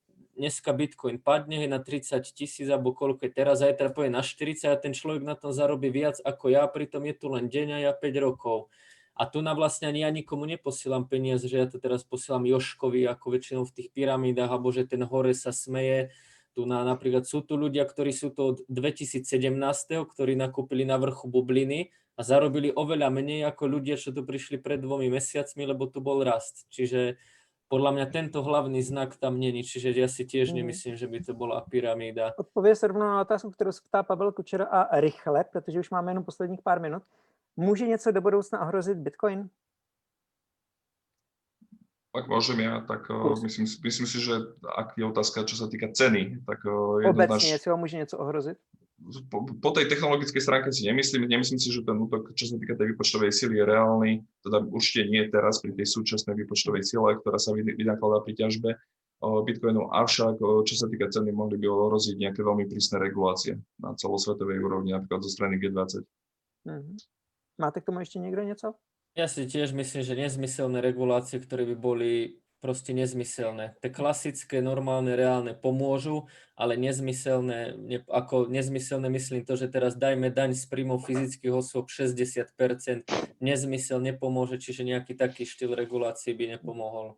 dneska Bitcoin padne na 30 tisíc alebo koľko je teraz, zajtra povie na 40 a ten človek na tom zarobí viac ako ja, pritom je tu len deň a ja 5 rokov. A tu na vlastne ani ja nikomu neposielam peniaze, že ja to teraz posielam Joškovi, ako väčšinou v tých pyramídach, alebo že ten hore sa smeje. Tu na, napríklad sú tu ľudia, ktorí sú to od 2017, ktorí nakúpili na vrchu bubliny a zarobili oveľa menej ako ľudia, čo tu prišli pred dvomi mesiacmi, lebo tu bol rast. Čiže podľa mňa tento hlavný znak tam není, čiže ja si tiež Mhm. nemyslím, že by to bola pyramída. Odpověď se rovnou na otázku, kterou se ptá Pavel Kučera a rychle, protože už máme jenom posledních pár minut. Může něco do budoucna ohrozit Bitcoin? Ak môžem ja, tak Kurs. myslím, si- myslím si, že ak je otázka, čo sa týka ceny, tak o, Obecně, jednoznačne jestli ho může něco ohrozit? Po, po tej technologickej stránke si nemyslím, nemyslím si, že ten útok, čo sa týka tej výpočtovej sily, je reálny. Teda určite nie teraz pri tej súčasnej výpočtovej sile, ktorá sa vy- vynakladá pri ťažbe Bitcoinu, avšak čo sa týka ceny, mohli by ohroziť nejaké veľmi prísne regulácie na celosvetovej úrovni, napríklad zo strany G20. Mhm. Máte k tomu ještě někdo něco? Ja si tiež myslím, že nezmyselné regulácie, ktoré by boli proste nezmyselné. Tie klasické, normálne, reálne pomôžu, ale nezmyselné, ne, ako nezmyselné myslím to, že teraz dajme daň z príjmov fyzických osôb 60%, nezmysel nepomôže, čiže nejaký taký štýl regulácie by nepomohol.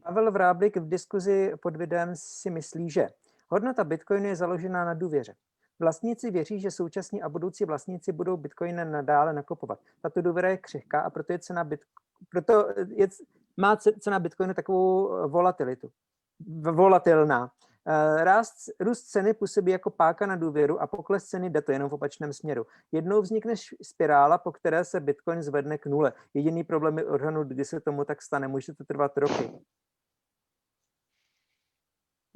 Pavel Vráblik v diskuzi pod videem si myslí, že hodnota Bitcoinu je založená na důvěře. Vlastníci věří, že současní a budoucí vlastníci budou Bitcoiny nadále nakupovat. Tato důvěra je křehká a proto je cena, Bit, proto je, má ce- cena Bitcoinu takovou eh, volatilitu. Volatilná. Eh, Rást, růst ceny působí jako páka na důvěru a pokles ceny jde to jenom v opačném směru. Jednou vznikne spirála, po které se Bitcoin zvedne k nule. Jediný problém je odhadnout, kdy se tomu tak stane. Může to trvat roky.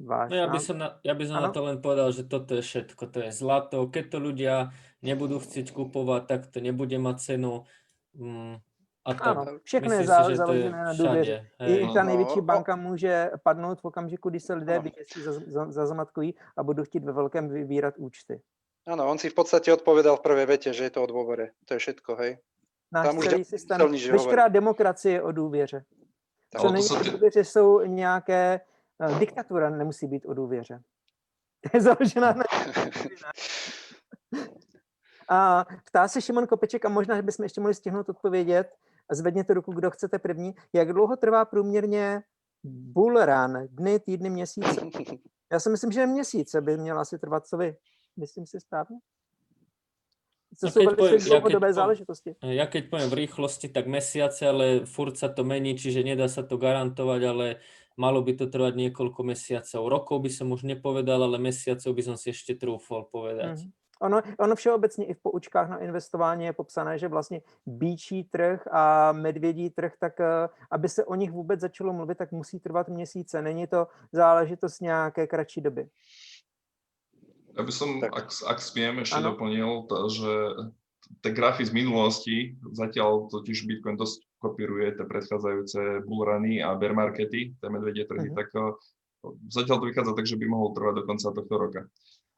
Váš No ja by som, na, ja by som na to len povedal, že toto je všetko, to je zlato. Keď to ľudia nebudú chcieť kupovať, tak to nebude mať cenu. Mm, a to Ano, všechno je si, to založené na důvěře. I ta No, největší o- banka může padnout v okamžiku, kdy se lidé Ano. vyděsí, za- za- zazamatkují a budou chtít ve velkém vybírat účty. Áno, on si v podstate odpovedal v prvej vete, že je to o dôvere. To je všetko, hej. Náš Tam celý systém, veškerá demokracie je o důvěře. Tak Co to není o důvěře, jsou nějaké... eh, Diktatura nemusí být o důvěře. Je založená na... A ptá se Šimon Kopeček, a možná, že bychom ještě mohli stihnout odpovědět, zvedněte ruku, kdo chcete první, jak dlouho trvá průměrně bull run, dny, týdny, měsíce? Já si myslím, že měsíce by měla asi trvat, co vy? Myslím si správně? Velice poviem- ja keď poviem- záležitosti. Ja keď poviem v rýchlosti, tak mesiace, ale furt sa to mení, čiže nedá sa to garantovať, ale malo by to trvať niekoľko mesiacov. Rokov by som už nepovedal, ale mesiacov by som si ešte trúfol povedať. Mhm. Ono, ono všeobecně i v poučkách na investování je popsané, že vlastně bíčí trh a medvědí trh, tak eh, aby se o nich vůbec začalo mluvit, tak musí trvat měsíce. Není to záležitost nějaké kratší doby. Ja by som, Tak. ak, ak smiem, ešte Áno. doplnil, to, že tie grafy z minulosti, zatiaľ totiž Bitcoin dosť kopíruje tie predchádzajúce bullruny a bear markety, tie medvedie trhy, Mhm. tak o, zatiaľ to vychádza tak, že by mohol trvať do konca tohto roka.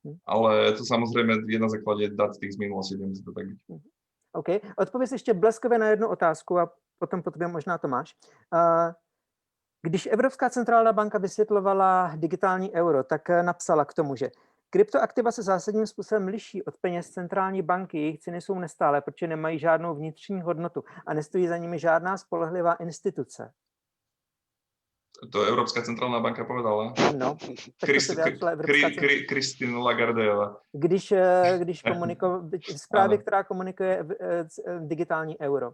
Mhm. Ale to samozrejme je na základe dát z tých z minulosti, nemusí to tak byť. OK. Odpověz ještě bleskově na jednu otázku a potom po tobě možná Tomáš. Eh, Když Evropská centrální banka vysvětlovala digitální euro, tak eh, napsala k tomu, že kryptoaktiva se zásadním způsobem liší od peněz centrální banky. Jejich ceny jsou nestále, protože nemají žádnou vnitřní hodnotu a nestojí za nimi žádná spolehlivá instituce. To Európska centrálna banka povedala. No, Christ- Kri- Lagardejová. když, eh, když komuniko, zprávě, Ano. která komunikuje v- eh, eh, digitální euro.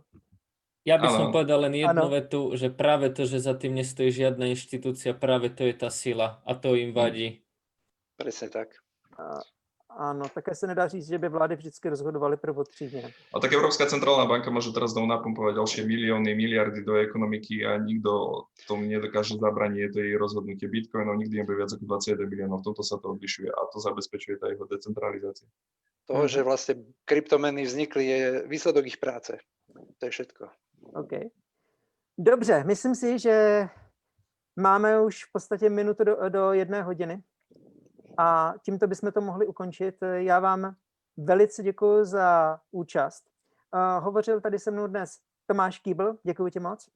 Ja by som Áno. povedal len jednu Áno. vetu, že práve to, že za tým nestojí žiadna inštitúcia, práve to je tá sila a to im vadí. Presne tak. Ano, také se nedá říct, že by vlády vždycky rozhodovaly prvotřídně. A tak Európska centrálna banka môže teraz znovu napumpovať ďalšie milióny, miliardy do ekonomiky a nikto tomu nedokáže zabraniť. Je to jej rozhodnutie Bitcoinov, nikdy nebude viac ako 21 miliónov. V tomto sa to odlišuje a to zabezpečuje tá jeho decentralizácia. To, že vlastne kryptomeny vznikli, je výsledok ich práce. To je všetko. OK. Dobře, myslím si, že máme už v podstatě minutu do, do jedné hodiny a tímto bychom to mohli ukončit. Já vám velice děkuji za účast. Uh, hovořil tady se mnou dnes Tomáš Kýbl, děkuji ti moc.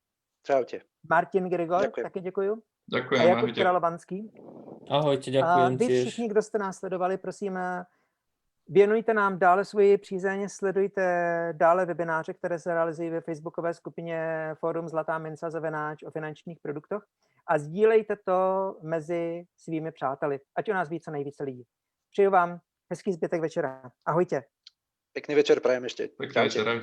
Čaute. Martin Grigor, Děkuji. taky děkuji. A Ďakujem, Jakub. Kralovanský. Ahojte, A ďakujem vy tiež. všichni, kdo jste nás sledovali, prosím, eh, věnujte nám dále svoji přízeň, sledujte dále webináře, které se realizují ve facebookové skupině Fórum Zlatá minca zavenáč o finančních produktech a sdílejte to mezi svými přáteli, ať o nás více nejvíce lidí. Přeju vám hezký zbytek večera. Ahojte. Pekný večer prajem. Pekný Čaute. večer.